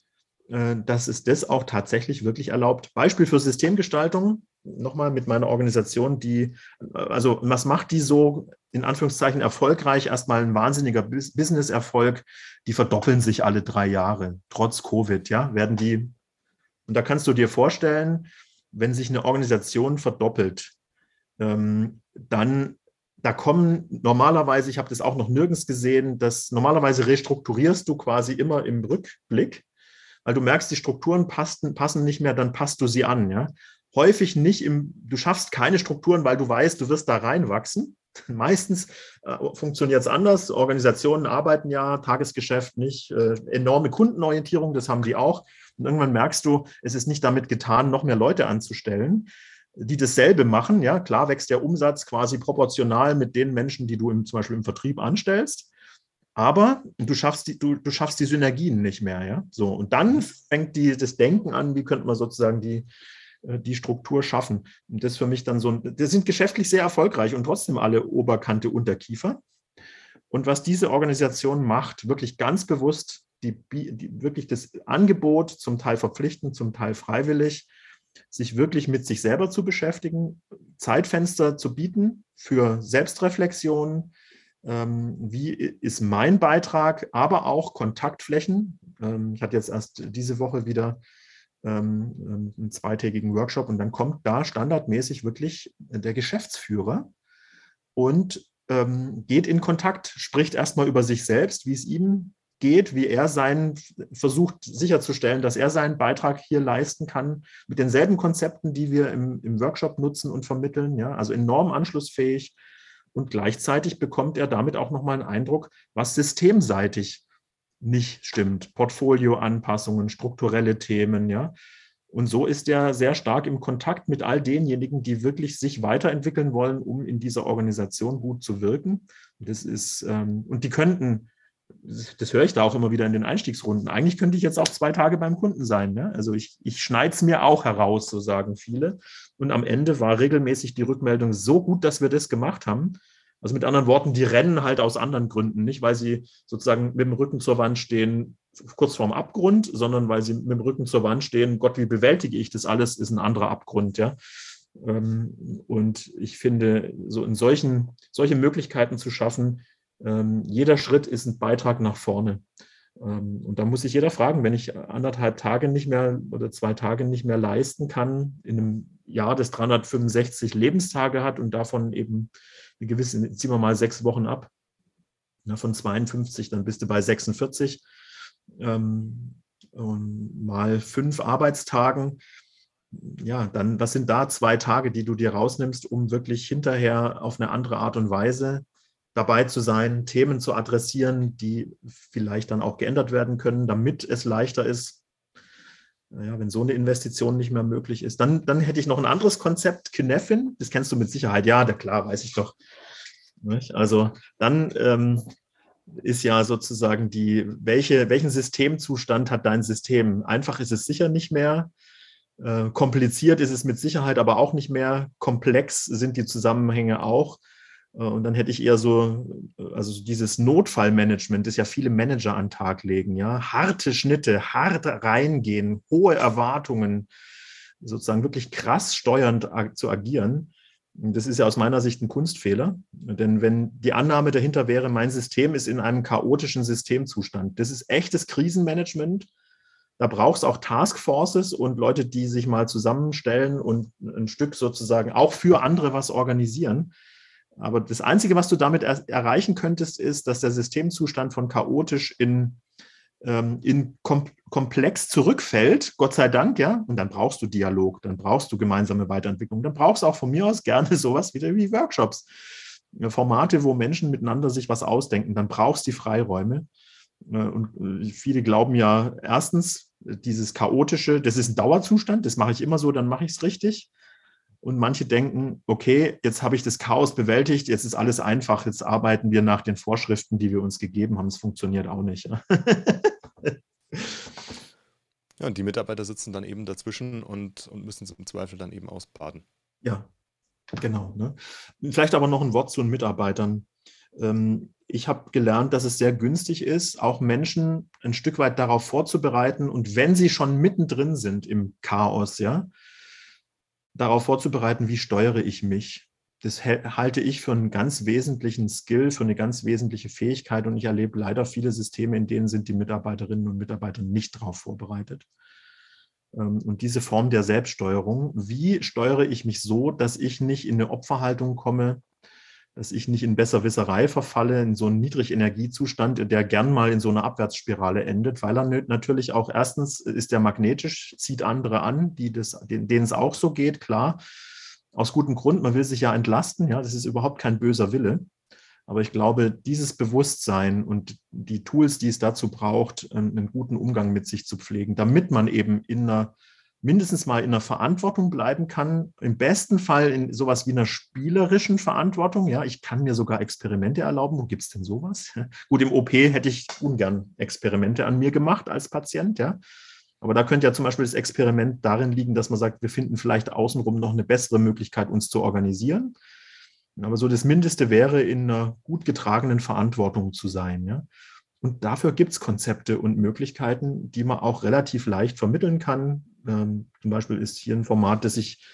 äh, dass es das auch tatsächlich wirklich erlaubt? Beispiel für Systemgestaltung, nochmal mit meiner Organisation, die, also was macht die so in Anführungszeichen erfolgreich? Erstmal ein wahnsinniger Business-Erfolg. Die verdoppeln sich alle drei Jahre, trotz Covid, ja, werden die. Und da kannst du dir vorstellen, wenn sich eine Organisation verdoppelt, ähm, dann da kommen normalerweise, ich habe das auch noch nirgends gesehen, dass normalerweise restrukturierst du quasi immer im Rückblick, weil du merkst, die Strukturen passen, passen nicht mehr, dann passt du sie an. Ja? Häufig nicht im, du schaffst keine Strukturen, weil du weißt, du wirst da reinwachsen. Meistens äh, funktioniert es anders. Organisationen arbeiten ja, Tagesgeschäft nicht, äh, enorme Kundenorientierung, das haben die auch. Und irgendwann merkst du, es ist nicht damit getan, noch mehr Leute anzustellen die dasselbe machen. Ja, klar wächst der Umsatz quasi proportional mit den Menschen, die du im, zum Beispiel im Vertrieb anstellst. Aber du schaffst die, du, du schaffst die Synergien nicht mehr, ja. So, und dann fängt die, das Denken an, wie könnte man sozusagen die, die Struktur schaffen. Und das für mich dann so ein, das sind geschäftlich sehr erfolgreich und trotzdem alle Oberkante, Unterkiefer. Und was diese Organisation macht, wirklich ganz bewusst, die, die, wirklich das Angebot, zum Teil verpflichtend, zum Teil freiwillig, sich wirklich mit sich selber zu beschäftigen, Zeitfenster zu bieten für Selbstreflexion. Ähm, wie ist mein Beitrag, aber auch Kontaktflächen. Ähm, ich hatte jetzt erst diese Woche wieder ähm, einen zweitägigen Workshop und dann kommt da standardmäßig wirklich der Geschäftsführer und ähm, geht in Kontakt, spricht erstmal über sich selbst, wie es ihm geht, wie er seinen versucht sicherzustellen, dass er seinen Beitrag hier leisten kann mit denselben Konzepten, die wir im, im Workshop nutzen und vermitteln. Ja, also enorm anschlussfähig. Und gleichzeitig bekommt er damit auch nochmal einen Eindruck, was systemseitig nicht stimmt. Portfolioanpassungen, strukturelle Themen, ja. Und so ist er sehr stark im Kontakt mit all denjenigen, die wirklich sich weiterentwickeln wollen, um in dieser Organisation gut zu wirken. Das ist, ähm, und die könnten das höre ich da auch immer wieder in den Einstiegsrunden. Eigentlich könnte ich jetzt auch zwei Tage beim Kunden sein. Ne? Also ich, ich schneide es mir auch heraus, so sagen viele. Und am Ende war regelmäßig die Rückmeldung so gut, dass wir das gemacht haben. Also mit anderen Worten, die rennen halt aus anderen Gründen, nicht weil sie sozusagen mit dem Rücken zur Wand stehen, kurz vorm Abgrund, sondern weil sie mit dem Rücken zur Wand stehen, Gott, wie bewältige ich das alles, ist ein anderer Abgrund, ja. Ähm, und ich finde, so in solchen, solche Möglichkeiten zu schaffen, ähm, jeder Schritt ist ein Beitrag nach vorne. Ähm, und da muss sich jeder fragen, wenn ich anderthalb Tage nicht mehr oder zwei Tage nicht mehr leisten kann, in einem Jahr, das 365 Lebenstage hat und davon eben eine gewisse, ziehen wir mal sechs Wochen ab, na, von 52, dann bist du bei 46 ähm, mal fünf Arbeitstagen. Ja, dann, was sind da zwei Tage, die du dir rausnimmst, um wirklich hinterher auf eine andere Art und Weise dabei zu sein, Themen zu adressieren, die vielleicht dann auch geändert werden können, damit es leichter ist. Naja, wenn so eine Investition nicht mehr möglich ist, dann, dann hätte ich noch ein anderes Konzept, Kinefin, das kennst du mit Sicherheit, ja, der, klar, weiß ich doch. Also dann ähm, ist ja sozusagen die, welche, welchen Systemzustand hat dein System? Einfach ist es sicher nicht mehr. Äh, kompliziert ist es mit Sicherheit aber auch nicht mehr. Komplex sind die Zusammenhänge auch. Äh, und dann hätte ich eher so, äh, also dieses Notfallmanagement, das ja viele Manager an den Tag legen, ja, harte Schnitte, hart reingehen, hohe Erwartungen, sozusagen wirklich krass steuernd zu agieren. Das ist ja aus meiner Sicht ein Kunstfehler, denn wenn die Annahme dahinter wäre, mein System ist in einem chaotischen Systemzustand, das ist echtes Krisenmanagement. Da braucht es auch Taskforces und Leute, die sich mal zusammenstellen und ein Stück sozusagen auch für andere was organisieren. Aber das Einzige, was du damit er erreichen könntest, ist, dass der Systemzustand von chaotisch in, ähm, in kom komplex zurückfällt, Gott sei Dank, ja. Und dann brauchst du Dialog, dann brauchst du gemeinsame Weiterentwicklung, dann brauchst du auch von mir aus gerne sowas wieder wie Workshops. Formate, wo Menschen miteinander sich was ausdenken, dann brauchst du die Freiräume. Äh, und äh, viele glauben ja, erstens, dieses chaotische, das ist ein Dauerzustand, das mache ich immer so, dann mache ich es richtig. Und manche denken, okay, jetzt habe ich das Chaos bewältigt, jetzt ist alles einfach, jetzt arbeiten wir nach den Vorschriften, die wir uns gegeben haben. Es funktioniert auch nicht.
ja, und die Mitarbeiter sitzen dann eben dazwischen und, und müssen es im Zweifel dann eben ausbaden.
Ja, genau. Ne? Vielleicht aber noch ein Wort zu den Mitarbeitern. Ähm, ich habe gelernt, dass es sehr günstig ist, auch Menschen ein Stück weit darauf vorzubereiten und wenn sie schon mittendrin sind im Chaos, ja, darauf vorzubereiten, wie steuere ich mich. Das halte ich für einen ganz wesentlichen Skill, für eine ganz wesentliche Fähigkeit. Und ich erlebe leider viele Systeme, in denen sind die Mitarbeiterinnen und Mitarbeiter nicht darauf vorbereitet. Ähm, und diese Form der Selbststeuerung, wie steuere ich mich so, dass ich nicht in eine Opferhaltung komme, dass ich nicht in Besserwisserei verfalle, in so einen Niedrigenergiezustand, der gern mal in so einer Abwärtsspirale endet, weil er natürlich auch erstens ist der magnetisch, zieht andere an, die das, denen es auch so geht, klar. Aus gutem Grund, man will sich ja entlasten, ja, das ist überhaupt kein böser Wille. Aber ich glaube, dieses Bewusstsein und die Tools, die es dazu braucht, einen guten Umgang mit sich zu pflegen, damit man eben in einer mindestens mal in der Verantwortung bleiben kann. Im besten Fall in sowas wie einer spielerischen Verantwortung. Ja, ich kann mir sogar Experimente erlauben. Wo gibt es denn sowas? Gut, im OP hätte ich ungern Experimente an mir gemacht als Patient. Ja, aber da könnte ja zum Beispiel das Experiment darin liegen, dass man sagt, wir finden vielleicht außenrum noch eine bessere Möglichkeit, uns zu organisieren. Aber so das Mindeste wäre, in einer gut getragenen Verantwortung zu sein. Ja? Und dafür gibt es Konzepte und Möglichkeiten, die man auch relativ leicht vermitteln kann. Ähm, zum Beispiel ist hier ein Format, das ich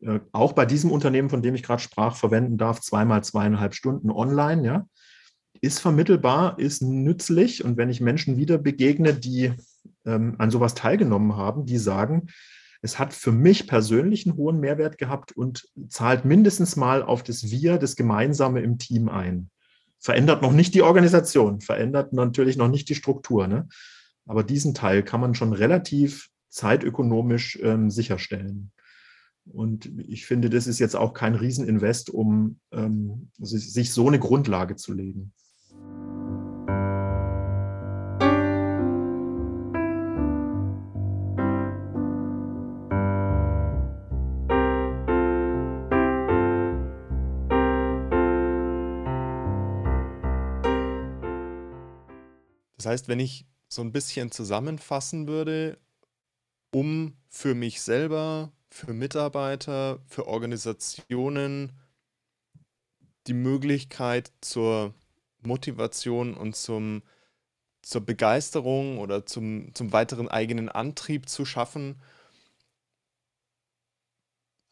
äh, auch bei diesem Unternehmen, von dem ich gerade sprach, verwenden darf, zweimal zweieinhalb Stunden online. Ja, ist vermittelbar, ist nützlich. Und wenn ich Menschen wieder begegne, die ähm, an sowas teilgenommen haben, die sagen, es hat für mich persönlich einen hohen Mehrwert gehabt und zahlt mindestens mal auf das Wir, das Gemeinsame im Team ein verändert noch nicht die Organisation, verändert natürlich noch nicht die Struktur. Ne? Aber diesen Teil kann man schon relativ zeitökonomisch ähm, sicherstellen. Und ich finde, das ist jetzt auch kein Rieseninvest, um ähm, sich so eine Grundlage zu legen.
Das heißt, wenn ich so ein bisschen zusammenfassen würde, um für mich selber, für Mitarbeiter, für Organisationen die Möglichkeit zur Motivation und zum, zur Begeisterung oder zum, zum weiteren eigenen Antrieb zu schaffen,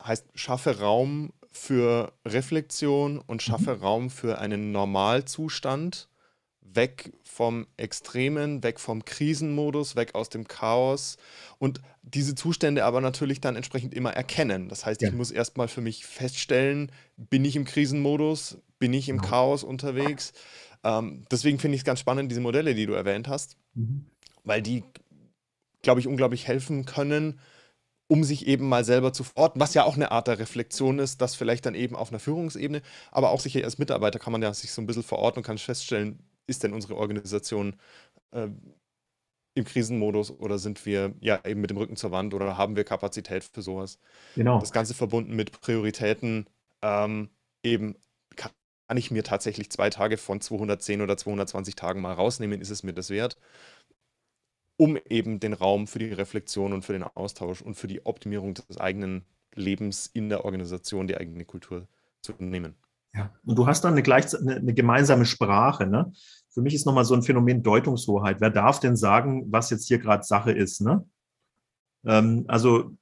heißt, schaffe Raum für Reflexion und schaffe mhm. Raum für einen Normalzustand weg vom Extremen, weg vom Krisenmodus, weg aus dem Chaos und diese Zustände aber natürlich dann entsprechend immer erkennen. Das heißt, ja. ich muss erstmal für mich feststellen, bin ich im Krisenmodus, bin ich im genau. Chaos unterwegs. Ähm, deswegen finde ich es ganz spannend, diese Modelle, die du erwähnt hast, mhm. weil die, glaube ich, unglaublich helfen können, um sich eben mal selber zu verorten, was ja auch eine Art der Reflexion ist, das vielleicht dann eben auf einer Führungsebene, aber auch sicher als Mitarbeiter kann man ja sich so ein bisschen verorten und kann feststellen, ist denn unsere Organisation äh, im Krisenmodus oder sind wir ja eben mit dem Rücken zur Wand oder haben wir Kapazität für sowas? Genau. Das Ganze verbunden mit Prioritäten, ähm, eben kann ich mir tatsächlich zwei Tage von 210 oder 220 Tagen mal rausnehmen, ist es mir das wert, um eben den Raum für die Reflexion und für den Austausch und für die Optimierung des eigenen Lebens in der Organisation, die eigene Kultur zu nehmen.
Ja, und du hast dann eine, gleich, eine, eine gemeinsame Sprache. Ne? Für mich ist nochmal so ein Phänomen Deutungshoheit. Wer darf denn sagen, was jetzt hier gerade Sache ist? Ne? Ähm, also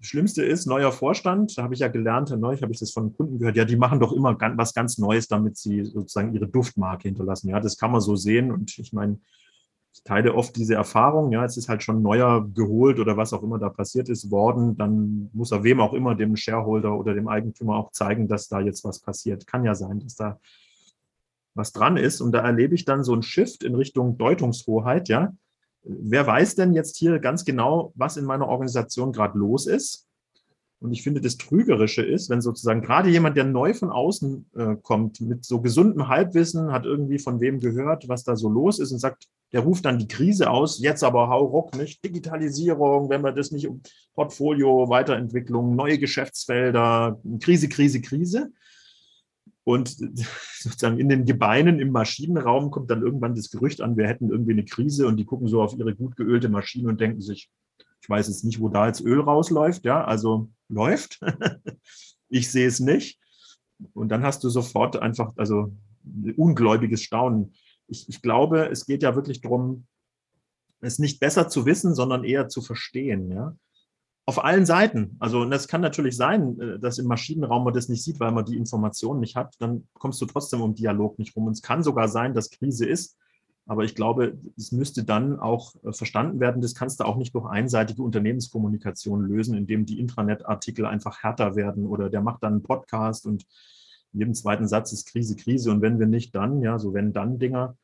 Schlimmste ist, neuer Vorstand, da habe ich ja gelernt, neulich habe ich das von Kunden gehört, ja, die machen doch immer was ganz Neues, damit sie sozusagen ihre Duftmarke hinterlassen. Ja, das kann man so sehen. Und ich meine, ich teile oft diese Erfahrung, ja, es ist halt schon neuer geholt oder was auch immer da passiert ist worden, dann muss er wem auch immer, dem Shareholder oder dem Eigentümer auch zeigen, dass da jetzt was passiert. Kann ja sein, dass da was dran ist. Und da erlebe ich dann so ein Shift in Richtung Deutungshoheit, ja. Wer weiß denn jetzt hier ganz genau, was in meiner Organisation gerade los ist? Und ich finde, das Trügerische ist, wenn sozusagen gerade jemand, der neu von außen äh, kommt, mit so gesundem Halbwissen, hat irgendwie von wem gehört, was da so los ist und sagt, der ruft dann die Krise aus, jetzt aber hau ruck, nicht? Digitalisierung, wenn wir das nicht um Portfolio, Weiterentwicklung, neue Geschäftsfelder, Krise, Krise, Krise. Und sozusagen in den Gebeinen im Maschinenraum kommt dann irgendwann das Gerücht an, wir hätten irgendwie eine Krise und die gucken so auf ihre gut geölte Maschine und denken sich, ich weiß jetzt nicht, wo da jetzt Öl rausläuft, ja, also läuft. ich sehe es nicht. Und dann hast du sofort einfach, also ungläubiges Staunen. Ich, ich glaube, es geht ja wirklich darum, es nicht besser zu wissen, sondern eher zu verstehen, ja. Auf allen Seiten. Also, das kann natürlich sein, äh, dass im Maschinenraum man das nicht sieht, weil man die Informationen nicht hat. Dann kommst du trotzdem um Dialog nicht rum. Und es kann sogar sein, dass Krise ist aber ich glaube, es müsste dann auch äh, verstanden werden. Das kannst du auch nicht durch einseitige Unternehmenskommunikation lösen, indem die Intranet-Artikel einfach härter werden oder der macht dann einen Podcast und in jedem zweiten Satz ist Krise, Krise. Und wenn wir nicht dann, ja, so wenn dann Dinger,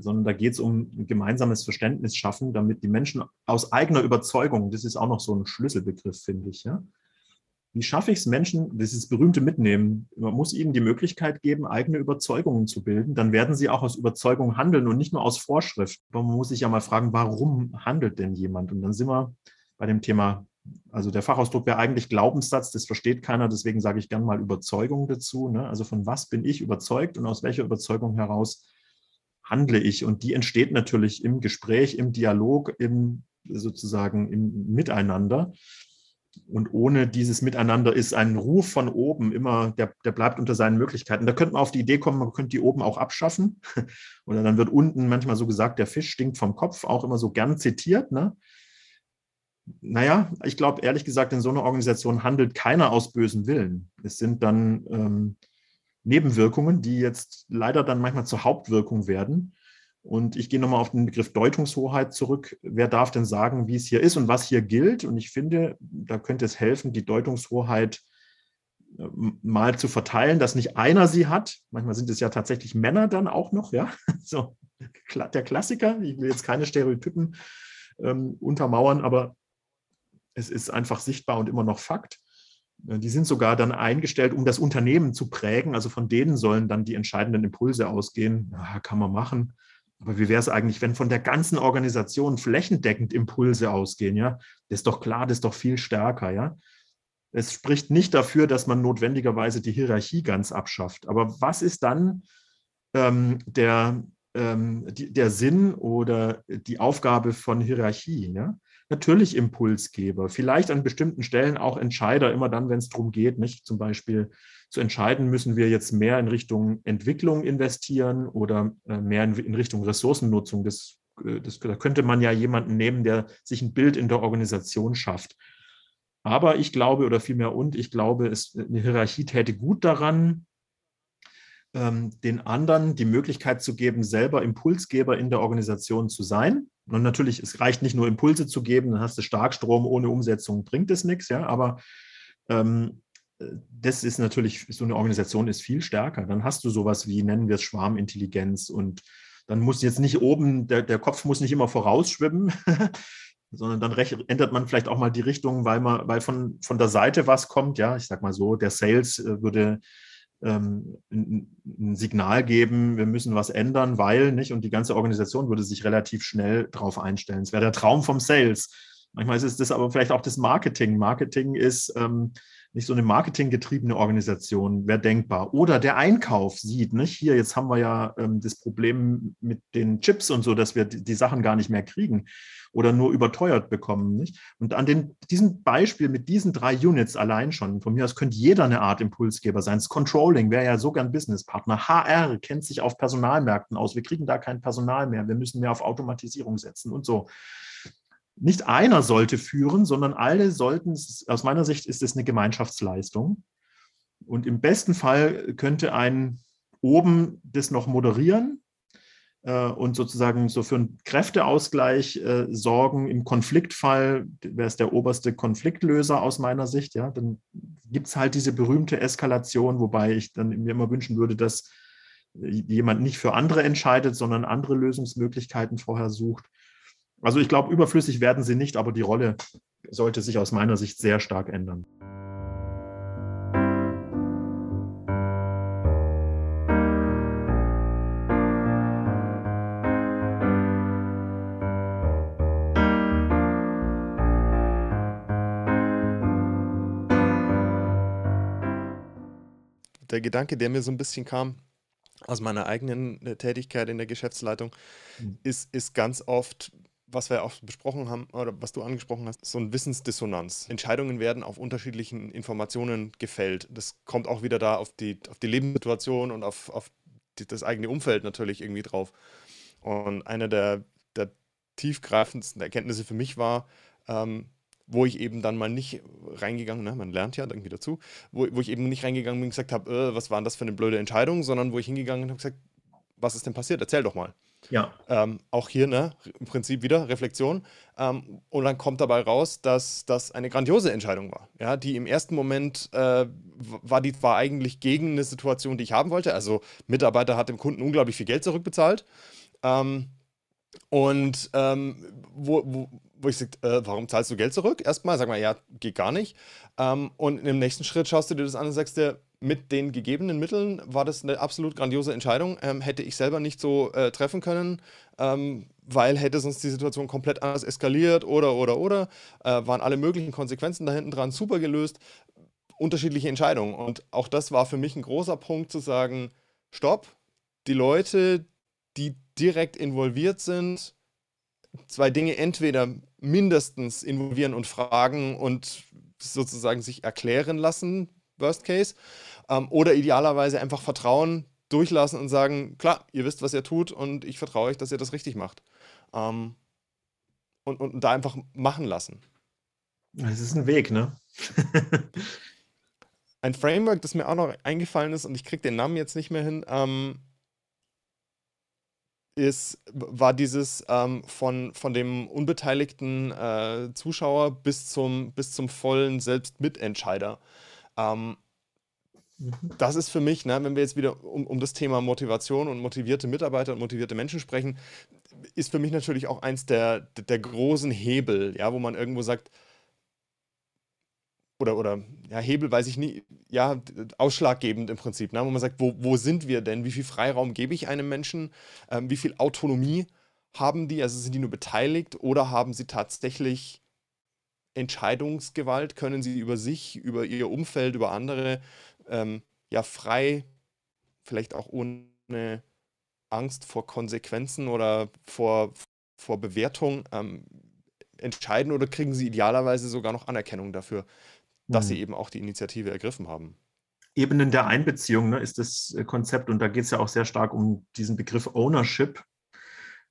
sondern da geht es um ein gemeinsames Verständnis schaffen, damit die Menschen aus eigener Überzeugung, das ist auch noch so ein Schlüsselbegriff, finde ich, ja, wie schaffe ich es Menschen, dieses berühmte Mitnehmen, man muss ihnen die Möglichkeit geben, eigene Überzeugungen zu bilden, dann werden sie auch aus Überzeugung handeln und nicht nur aus Vorschrift. Aber man muss sich ja mal fragen, warum handelt denn jemand? Und dann sind wir bei dem Thema, also der Fachausdruck wäre eigentlich Glaubenssatz, das versteht keiner, deswegen sage ich gern mal Überzeugung dazu. Ne? Also von was bin ich überzeugt und aus welcher Überzeugung heraus handle ich? Und die entsteht natürlich im Gespräch, im Dialog, im sozusagen im Miteinander. Und ohne dieses Miteinander ist ein Ruf von oben immer, der, der bleibt unter seinen Möglichkeiten. Da könnte man auf die Idee kommen, man könnte die oben auch abschaffen. Oder dann wird unten manchmal so gesagt, der Fisch stinkt vom Kopf, auch immer so gern zitiert. Ne? Naja, ich glaube, ehrlich gesagt, in so einer Organisation handelt keiner aus bösen Willen. Es sind dann ähm, Nebenwirkungen, die jetzt leider dann manchmal zur Hauptwirkung werden. Und ich gehe nochmal auf den Begriff Deutungshoheit zurück. Wer darf denn sagen, wie es hier ist und was hier gilt? Und ich finde, da könnte es helfen, die Deutungshoheit äh, mal zu verteilen, dass nicht einer sie hat. Manchmal sind es ja tatsächlich Männer dann auch noch, ja. So der Klassiker. Ich will jetzt keine Stereotypen ähm, untermauern, aber es ist einfach sichtbar und immer noch Fakt. Äh, die sind sogar dann eingestellt, um das Unternehmen zu prägen. Also von denen sollen dann die entscheidenden Impulse ausgehen. Ja, kann man machen. Aber wie wäre es eigentlich, wenn von der ganzen Organisation flächendeckend Impulse ausgehen? Ja, das ist doch klar, das ist doch viel stärker. Ja, es spricht nicht dafür, dass man notwendigerweise die Hierarchie ganz abschafft. Aber was ist dann ähm, der, ähm, die, der Sinn oder die Aufgabe von Hierarchie? Ja? Natürlich Impulsgeber, vielleicht an bestimmten Stellen auch Entscheider, immer dann, wenn es darum geht, nicht zum Beispiel zu entscheiden, müssen wir jetzt mehr in Richtung Entwicklung investieren oder äh, mehr in, Richtung Ressourcennutzung. Das, äh, das, da könnte man ja jemanden nehmen, der sich ein Bild in der Organisation schafft. Aber ich glaube, oder vielmehr und, ich glaube, es, eine Hierarchie täte gut daran, ähm, den anderen die Möglichkeit zu geben, selber Impulsgeber in der Organisation zu sein. Und natürlich, es reicht nicht nur Impulse zu geben, dann hast du Starkstrom, ohne Umsetzung bringt es nichts, ja, aber ähm, das ist natürlich, so eine Organisation ist viel stärker. Dann hast du sowas wie, nennen wir es Schwarmintelligenz und dann muss jetzt nicht oben, der, der Kopf muss nicht immer vorausschwimmen, sondern dann ändert man vielleicht auch mal die Richtung, weil man, weil von, von der Seite was kommt. Ja, ich sag mal so, der Sales äh, würde ähm, ein, ein, Signal geben, wir müssen was ändern, weil nicht, und die ganze Organisation würde sich relativ schnell darauf einstellen. Es wäre der Traum vom Sales. Manchmal ist es das aber vielleicht auch das Marketing. Marketing ist ähm, nicht so eine marketinggetriebene Organisation wäre denkbar. Oder der Einkauf sieht, nicht? Hier, jetzt haben wir ja ähm, das Problem mit den Chips und so, dass wir die, die, Sachen gar nicht mehr kriegen oder nur überteuert bekommen. Nicht? Und an den, diesem Beispiel mit diesen drei Units allein schon, von mir aus könnte jeder eine Art Impulsgeber sein. Das Controlling wäre ja sogar ein Businesspartner. HR kennt sich auf Personalmärkten aus. Wir kriegen da kein Personal mehr. Wir müssen mehr auf Automatisierung setzen und so nicht einer sollte führen, sondern alle sollten, aus meiner Sicht ist es eine Gemeinschaftsleistung. Und im besten Fall könnte ein oben das noch moderieren, äh, und sozusagen so für einen Kräfteausgleich äh, sorgen. Im Konfliktfall wäre es der oberste Konfliktlöser aus meiner Sicht. Ja, dann gibt es halt diese berühmte Eskalation, wobei ich dann mir immer wünschen würde, dass jemand nicht für andere entscheidet, sondern andere Lösungsmöglichkeiten vorher sucht. Also ich glaube, überflüssig werden sie nicht, aber die Rolle sollte sich aus meiner Sicht sehr stark ändern.
der Gedanke, der mir so ein bisschen kam aus meiner eigenen äh, Tätigkeit in der Geschäftsleitung, mhm. ist, ist ganz oft, was wir auch besprochen haben oder was du angesprochen hast, so ein Wissensdissonanz. Entscheidungen werden auf unterschiedlichen Informationen gefällt. Das kommt auch wieder da auf die, auf die Lebenssituation und auf, auf die, das eigene Umfeld natürlich irgendwie drauf. Und eine der, der tiefgreifendsten Erkenntnisse für mich war, ähm, wo ich eben dann mal nicht reingegangen, ne, man lernt ja irgendwie dazu, wo, wo ich eben nicht reingegangen bin und gesagt habe, äh, was war denn das für eine blöde Entscheidung, sondern wo ich hingegangen und habe gesagt, was ist denn passiert? Erzähl doch mal.
Ja.
Ähm, auch hier, ne, im Prinzip wieder Reflexion. Ähm, und dann kommt dabei raus, dass das eine grandiose Entscheidung war. Ja, die im ersten Moment äh, war, die, war eigentlich gegen eine Situation, die ich haben wollte. Also, Mitarbeiter hat dem Kunden unglaublich viel Geld zurückbezahlt. Ähm, und ähm, wo, wo, wo ich sage, äh, warum zahlst du Geld zurück? Erstmal, sag mal, ja, geht gar nicht. Ähm, und im nächsten Schritt schaust du dir das an und sagst dir, mit den gegebenen Mitteln war das eine absolut grandiose Entscheidung. Ähm, hätte ich selber nicht so äh, treffen können, ähm, weil hätte sonst die Situation komplett anders eskaliert oder, oder, oder. Äh, waren alle möglichen Konsequenzen da hinten dran super gelöst. Unterschiedliche Entscheidungen. Und auch das war für mich ein großer Punkt zu sagen, stopp, die Leute, die direkt involviert sind, zwei Dinge entweder mindestens involvieren und fragen und sozusagen sich erklären lassen, Worst Case, ähm, oder idealerweise einfach Vertrauen durchlassen und sagen, klar, ihr wisst, was ihr tut und ich vertraue euch, dass ihr das richtig macht. Ähm, und, und da einfach machen lassen.
Es ist ein Weg, ne?
ein Framework, das mir auch noch eingefallen ist und ich kriege den Namen jetzt nicht mehr hin, ähm, ist, war dieses ähm, von, von dem unbeteiligten äh, Zuschauer bis zum, bis zum vollen Selbstmitentscheider. Ähm, mhm. das ist für mich, ne, wenn wir jetzt wieder um, um das Thema Motivation und motivierte Mitarbeiter und motivierte Menschen sprechen, ist für mich natürlich auch eins der, der großen Hebel, ja, wo man irgendwo sagt, oder, oder ja, Hebel weiß ich nie, ja, ausschlaggebend im Prinzip, ne? wo man sagt, wo, wo sind wir denn? Wie viel Freiraum gebe ich einem Menschen? Ähm, wie viel Autonomie haben die? Also sind die nur beteiligt oder haben sie tatsächlich Entscheidungsgewalt? Können sie über sich, über ihr Umfeld, über andere ähm, ja frei, vielleicht auch ohne Angst vor Konsequenzen oder vor, vor Bewertung ähm, entscheiden oder kriegen sie idealerweise sogar noch Anerkennung dafür? dass sie mhm. eben auch die Initiative ergriffen haben.
Ebenen der Einbeziehung ne, ist das äh, Konzept und da geht es ja auch sehr stark um diesen Begriff Ownership.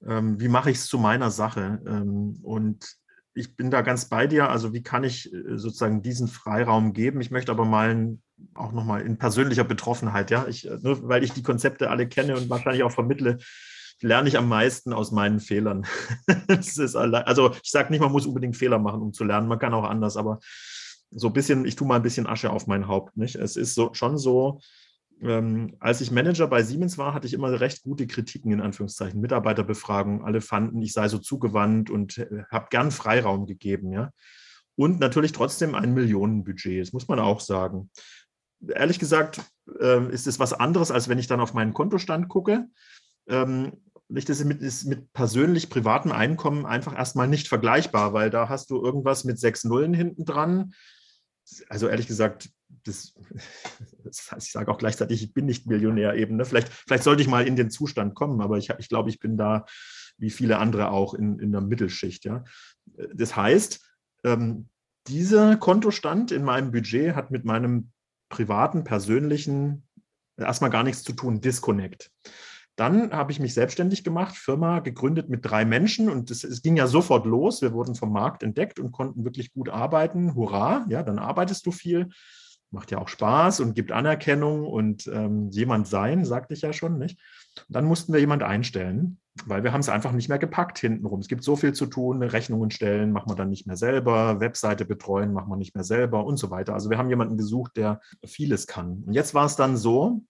Ähm, wie mache ich es zu meiner Sache? Ähm, und ich bin da ganz bei dir. Also wie kann ich äh, sozusagen diesen Freiraum geben? Ich möchte aber mal auch nochmal in persönlicher Betroffenheit, ja, ich, äh, nur weil ich die Konzepte alle kenne und wahrscheinlich auch vermittle, lerne ich am meisten aus meinen Fehlern. also ich sage nicht, man muss unbedingt Fehler machen, um zu lernen. Man kann auch anders, aber so ein bisschen, ich tue mal ein bisschen Asche auf mein Haupt. Nicht? Es ist so, schon so, ähm, als ich Manager bei Siemens war, hatte ich immer recht gute Kritiken in Anführungszeichen, Mitarbeiterbefragungen. Alle fanden, ich sei so zugewandt und äh, habe gern Freiraum gegeben. Ja? Und natürlich trotzdem ein Millionenbudget, das muss man auch sagen. Ehrlich gesagt äh, ist es was anderes, als wenn ich dann auf meinen Kontostand gucke. Ähm, das ist mit, ist mit persönlich privatem Einkommen einfach erstmal nicht vergleichbar, weil da hast du irgendwas mit sechs Nullen hinten dran also ehrlich gesagt, das, das heißt, ich sage auch gleichzeitig, ich bin nicht Millionär eben. Ne? Vielleicht, vielleicht sollte ich mal in den Zustand kommen, aber ich, ich glaube, ich bin da wie viele andere auch in, in der Mittelschicht. Ja? Das heißt, ähm, dieser Kontostand in meinem Budget hat mit meinem privaten, persönlichen erstmal gar nichts zu tun, Disconnect. Dann habe ich mich selbstständig gemacht, Firma gegründet mit drei Menschen und es, es, ging ja sofort los. Wir wurden vom Markt entdeckt und konnten wirklich gut arbeiten. Hurra, ja, dann arbeitest du viel. Macht ja auch Spaß und gibt Anerkennung und ähm, jemand sein, sagte ich ja schon, nicht? Und dann mussten wir jemand einstellen. weil wir haben es einfach nicht mehr gepackt hintenrum. Es gibt so viel zu tun, Rechnungen stellen, machen wir dann nicht mehr selber, Webseite betreuen, machen wir nicht mehr selber und so weiter. Also wir haben jemanden gesucht, der vieles kann. Und jetzt war es dann so,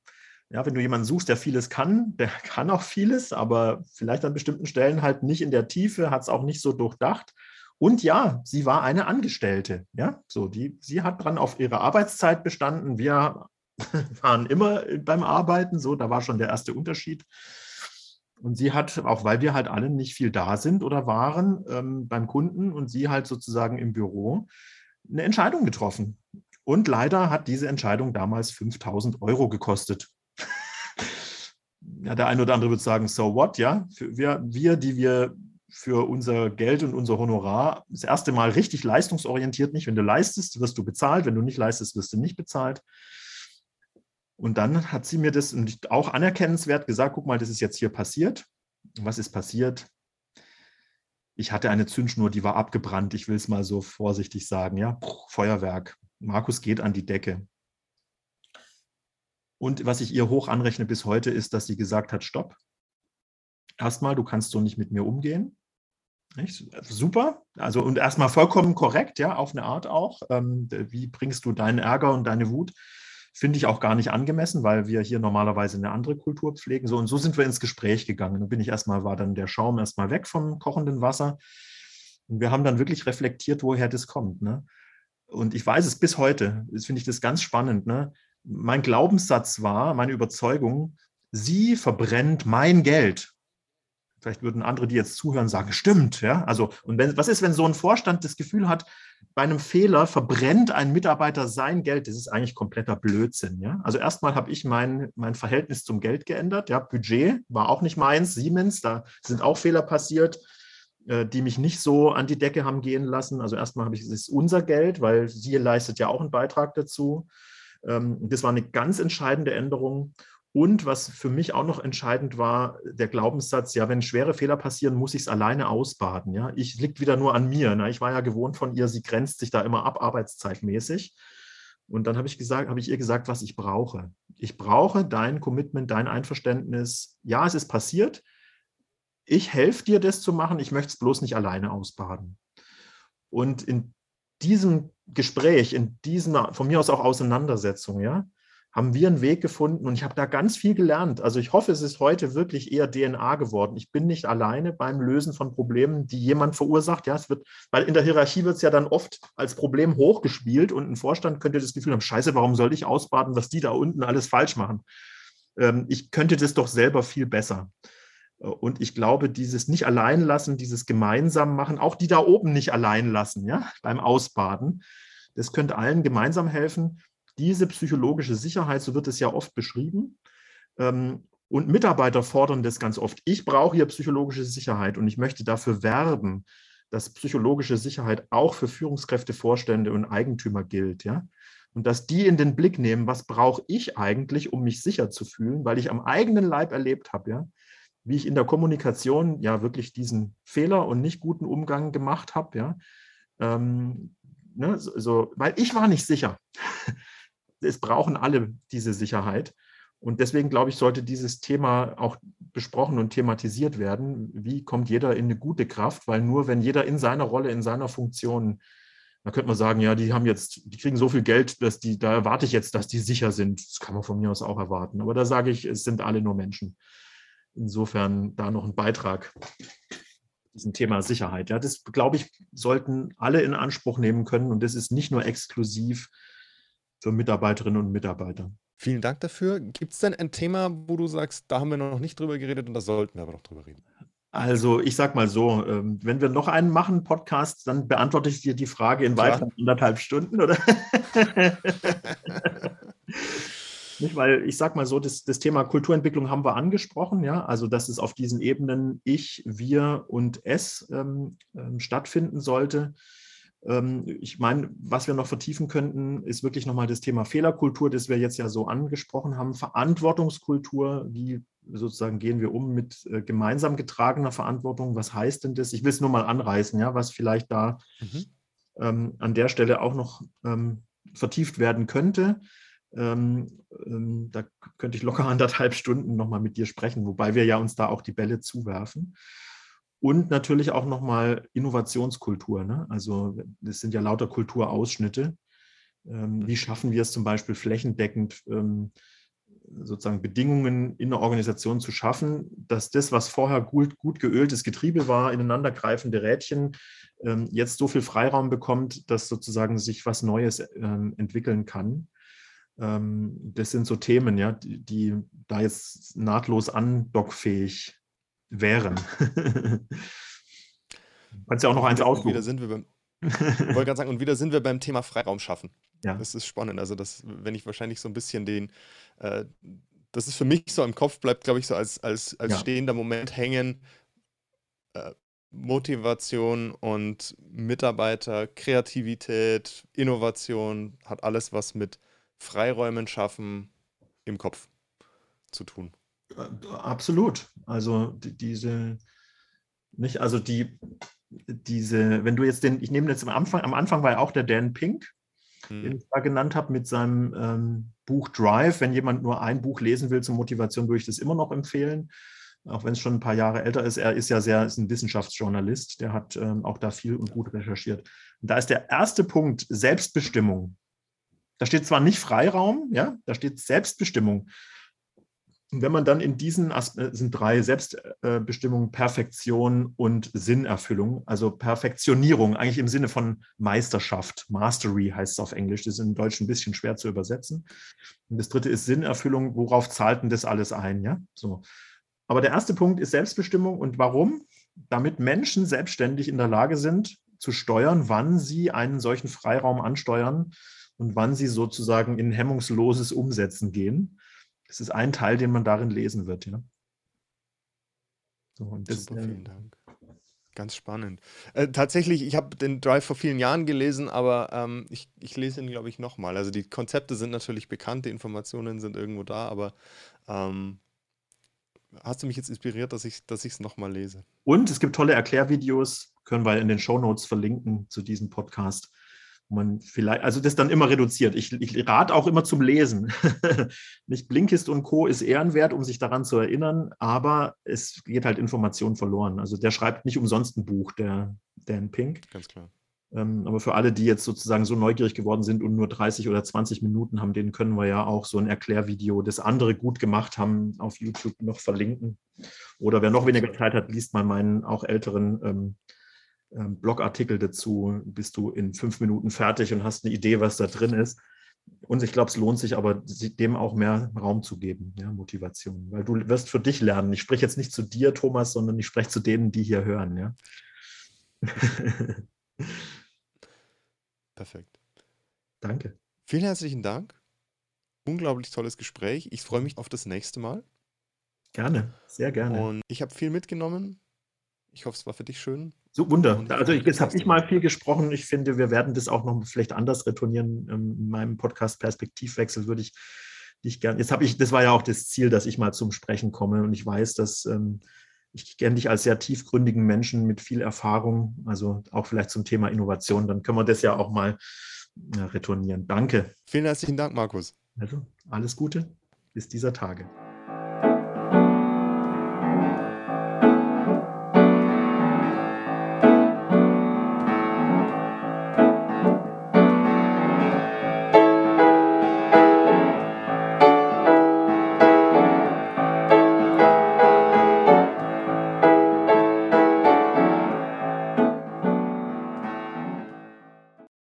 ja, wenn du jemanden suchst, der vieles kann, der kann auch vieles, aber vielleicht an bestimmten Stellen halt nicht in der Tiefe, hat es auch nicht so durchdacht. Und ja, sie war eine Angestellte. Ja, so die, sie hat dran auf ihre Arbeitszeit bestanden. Wir waren immer beim Arbeiten, so, da war schon der erste Unterschied. Und sie hat, auch weil wir halt alle nicht viel da sind oder waren ähm, beim Kunden und sie halt sozusagen im Büro, eine Entscheidung getroffen. Und leider hat diese Entscheidung damals 5000 Euro gekostet. ja, der eine oder andere wird sagen, so what, ja. Für wir, wir, die wir für unser Geld und unser Honorar das erste Mal richtig leistungsorientiert nicht. Wenn du leistest, wirst du bezahlt. Wenn du nicht leistest, wirst du nicht bezahlt. Und dann hat sie mir das auch anerkennenswert gesagt, guck mal, das ist jetzt hier passiert. Was ist passiert? Ich hatte eine Zündschnur, die war abgebrannt. Ich will es mal so vorsichtig sagen. Ja, Puh, Feuerwerk. Markus geht an die Decke. Und was ich ihr hoch anrechne bis heute, ist, dass sie gesagt hat, stopp. Erstmal, du kannst so nicht mit mir umgehen. Nicht? Super. Also und erstmal vollkommen korrekt, ja, auf eine Art auch. Ähm, wie bringst du deinen Ärger und deine Wut Finde ich auch gar nicht angemessen, weil wir hier normalerweise eine andere Kultur pflegen. So und so sind wir ins Gespräch gegangen. Dann bin ich erstmal, war dann der Schaum erstmal weg vom kochenden Wasser. Und wir haben dann wirklich reflektiert, woher das kommt. Ne? Und ich weiß es bis heute, das finde ich das ganz spannend. Ne? Mein Glaubenssatz war, meine Überzeugung, sie verbrennt mein Geld. Vielleicht würden andere, die jetzt zuhören, sagen, stimmt. Ja? Also, und wenn, was ist, wenn so ein Vorstand das Gefühl hat, bei einem Fehler verbrennt ein Mitarbeiter sein Geld? Das ist eigentlich kompletter Blödsinn. Ja? Also erstmal habe ich mein, mein Verhältnis zum Geld geändert. Ja? Budget war auch nicht meins, Siemens, da sind auch Fehler passiert äh, die mich nicht so an die Decke haben gehen lassen. Also erstmal habe ich, es ist unser Geld, weil sie leistet ja auch einen Beitrag dazu. Ähm, das war eine ganz entscheidende Änderung. Und was für mich auch noch entscheidend war, der Glaubenssatz, ja, wenn schwere Fehler passieren, muss ich es alleine ausbaden. Ja, ich liegt wieder nur an mir. Ne? Ich war ja gewohnt von ihr, sie grenzt sich da immer ab, arbeitszeitmäßig. Und dann habe ich gesagt, habe ich ihr gesagt, was ich brauche. Ich brauche dein Commitment, dein Einverständnis. Ja, es ist passiert. Ich helfe dir, das zu machen. Ich möchte es bloß nicht alleine ausbaden. Und in diesem Gespräch, in dieser von mir aus auch Auseinandersetzung, ja, haben wir einen Weg gefunden und ich habe da ganz viel gelernt. Also ich hoffe, es ist heute wirklich eher DNA geworden. Ich bin nicht alleine beim Lösen von Problemen, die jemand verursacht. Ja, es wird, weil in der Hierarchie wird es ja dann oft als Problem hochgespielt und ein Vorstand könnte das Gefühl haben, scheiße, warum soll ich ausbaden, was die da unten alles falsch machen? Ähm, ich könnte das doch selber viel besser. Und ich glaube, dieses nicht allein lassen, dieses gemeinsam machen, auch die da oben nicht allein lassen, ja, beim Ausbaden, das könnte allen gemeinsam helfen diese psychologische Sicherheit, so wird es ja oft beschrieben, ähm, und Mitarbeiter fordern das ganz oft. Ich brauche hier psychologische Sicherheit und ich möchte dafür werben, dass psychologische Sicherheit auch für Führungskräfte, Vorstände und Eigentümer gilt, ja. Und dass die in den Blick nehmen, was brauche ich eigentlich, um mich sicher zu fühlen, weil ich am eigenen Leib erlebt habe, ja, wie ich in der Kommunikation ja wirklich diesen Fehler und nicht guten Umgang gemacht habe, ja. Ähm, ne, so, weil ich war nicht sicher es brauchen alle diese Sicherheit. Und deswegen glaube ich, sollte dieses Thema auch besprochen und thematisiert werden. Wie kommt jeder in eine gute Kraft? Weil nur wenn jeder in seiner Rolle, in seiner Funktion, da könnte man sagen, ja, die haben jetzt, die kriegen so viel Geld, dass die, da erwarte ich jetzt, dass die sicher sind. Das kann man von mir aus auch erwarten. Aber da sage ich, es sind alle nur Menschen. Insofern da noch ein Beitrag diesem Thema Sicherheit. Ja, das glaube ich, sollten alle in Anspruch nehmen können. Und das ist nicht nur exklusiv für Mitarbeiterinnen und Mitarbeiter.
Vielen Dank dafür. Gibt es denn ein Thema, wo du sagst, da haben wir noch nicht drüber geredet und da sollten wir aber noch drüber reden?
Also ich sag mal so, ähm, wenn wir noch einen machen, Podcast, dann beantworte ich dir die Frage in weiteren anderthalb Stunden, oder? Nicht, weil ich sag mal so, das, das, Thema Kulturentwicklung haben wir angesprochen, ja, also dass es auf diesen Ebenen ich, wir und es ähm, ähm, stattfinden sollte. Ähm, ich meine, was wir noch vertiefen könnten, ist wirklich nochmal das Thema Fehlerkultur, das wir jetzt ja so angesprochen haben, Verantwortungskultur, wie sozusagen gehen wir um mit äh, gemeinsam getragener Verantwortung, was heißt denn das? Ich will es nur mal anreißen, ja, was vielleicht da mhm. ähm, an der Stelle auch noch ähm, vertieft werden könnte. Ähm, ähm, da könnte ich locker anderthalb Stunden nochmal mit dir sprechen, wobei wir ja uns da auch die Bälle zuwerfen. Und natürlich auch nochmal Innovationskultur. Ne? Also das sind ja lauter Kulturausschnitte. Ähm, wie schaffen wir es zum Beispiel flächendeckend, ähm, sozusagen Bedingungen in der Organisation zu schaffen, dass das, was vorher gut, gut geöltes Getriebe war, ineinandergreifende Rädchen, ähm, jetzt so viel Freiraum bekommt, dass sozusagen sich was Neues ähm, entwickeln kann. Ähm, das sind so Themen, ja, die, die da jetzt nahtlos andockfähig wären. Kannst ja auch noch eins aussuchen.
Wieder sind wir beim, wollte gerade sagen, und wieder sind wir beim Thema Freiraum schaffen. Ja. Das ist spannend. Also, das, wenn ich wahrscheinlich so ein bisschen den, äh, das ist für mich so im Kopf bleibt, glaube ich, so als, als, als ja. stehender Moment hängen. Äh, Motivation und Mitarbeiter, Kreativität, Innovation hat alles was mit Freiräumen schaffen im Kopf zu tun.
Absolut. Also die, diese, nicht, also die, diese, wenn du jetzt den, ich nehme jetzt am Anfang, am Anfang war ja auch der Dan Pink, hm. den ich da genannt habe mit seinem ähm, Buch Drive. Wenn jemand nur ein Buch lesen will zur Motivation, würde ich das immer noch empfehlen. Auch wenn es schon ein paar Jahre älter ist, er ist ja sehr, ist ein Wissenschaftsjournalist, der hat ähm, auch da viel und gut recherchiert. Und da ist der erste Punkt Selbstbestimmung. Da steht zwar nicht Freiraum, ja, da steht Selbstbestimmung. Und wenn man dann in diesen Aspekten, äh, sind drei Selbstbestimmung, Perfektion und Sinnerfüllung, also Perfektionierung, eigentlich im Sinne von Meisterschaft. Mastery heißt es auf Englisch, das ist im Deutschen ein bisschen schwer zu übersetzen. Und das dritte ist Sinnerfüllung, worauf zahlt denn das alles ein? Ja, so. Aber der erste Punkt ist Selbstbestimmung und warum? Damit Menschen selbstständig in der Lage sind, zu steuern, wann sie einen solchen Freiraum ansteuern und wann sie sozusagen in hemmungsloses Umsetzen gehen. Das ist ein Teil, den man darin lesen wird. Ja.
So, das, Super, vielen Dank. Ganz spannend. Äh, tatsächlich, ich habe den Drive vor vielen Jahren gelesen, aber ähm, ich, ich lese ihn, glaube ich, nochmal. Also die Konzepte sind natürlich bekannt, die Informationen sind irgendwo da, aber ähm, hast du mich jetzt inspiriert, dass ich es dass nochmal lese.
Und es gibt tolle Erklärvideos, können wir in den Show Notes verlinken zu diesem Podcast man vielleicht, also das dann immer reduziert. Ich, ich rate auch immer zum Lesen. Nicht Blinkist und Co. ist ehrenwert, um sich daran zu erinnern, aber es geht halt Information verloren. Also der schreibt nicht umsonst ein Buch, der Dan Pink.
Ganz klar.
Ähm, aber für alle, die jetzt sozusagen so neugierig geworden sind und nur 30 oder 20 Minuten haben, denen können wir ja auch so ein Erklärvideo, das andere gut gemacht haben, auf YouTube noch verlinken. Oder wer noch weniger Zeit hat, liest mal meinen auch älteren ähm, Blogartikel dazu, bist du in fünf Minuten fertig und hast eine Idee, was da drin ist. Und ich glaube, es lohnt sich aber, dem auch mehr Raum zu geben, ja, Motivation. Weil du wirst für dich lernen. Ich spreche jetzt nicht zu dir, Thomas, sondern ich spreche zu denen, die hier hören, ja.
Perfekt.
Danke.
Vielen herzlichen Dank. Unglaublich tolles Gespräch. Ich freue mich auf das nächste Mal.
Gerne, sehr gerne.
Und ich habe viel mitgenommen. Ich hoffe, es war für dich schön.
So, Wunder. Also jetzt habe ich mal viel gesprochen. Ich finde, wir werden das auch noch vielleicht anders retournieren. Ähm, in meinem Podcast Perspektivwechsel würde ich dich gerne. Jetzt habe ich, das war ja auch das Ziel, dass ich mal zum Sprechen komme. Und ich weiß, dass ähm, ich kenne dich als sehr tiefgründigen Menschen mit viel Erfahrung, also auch vielleicht zum Thema Innovation. Dann können wir das ja auch mal retournieren. Danke.
Vielen herzlichen Dank, Markus.
Also, alles Gute bis dieser Tage.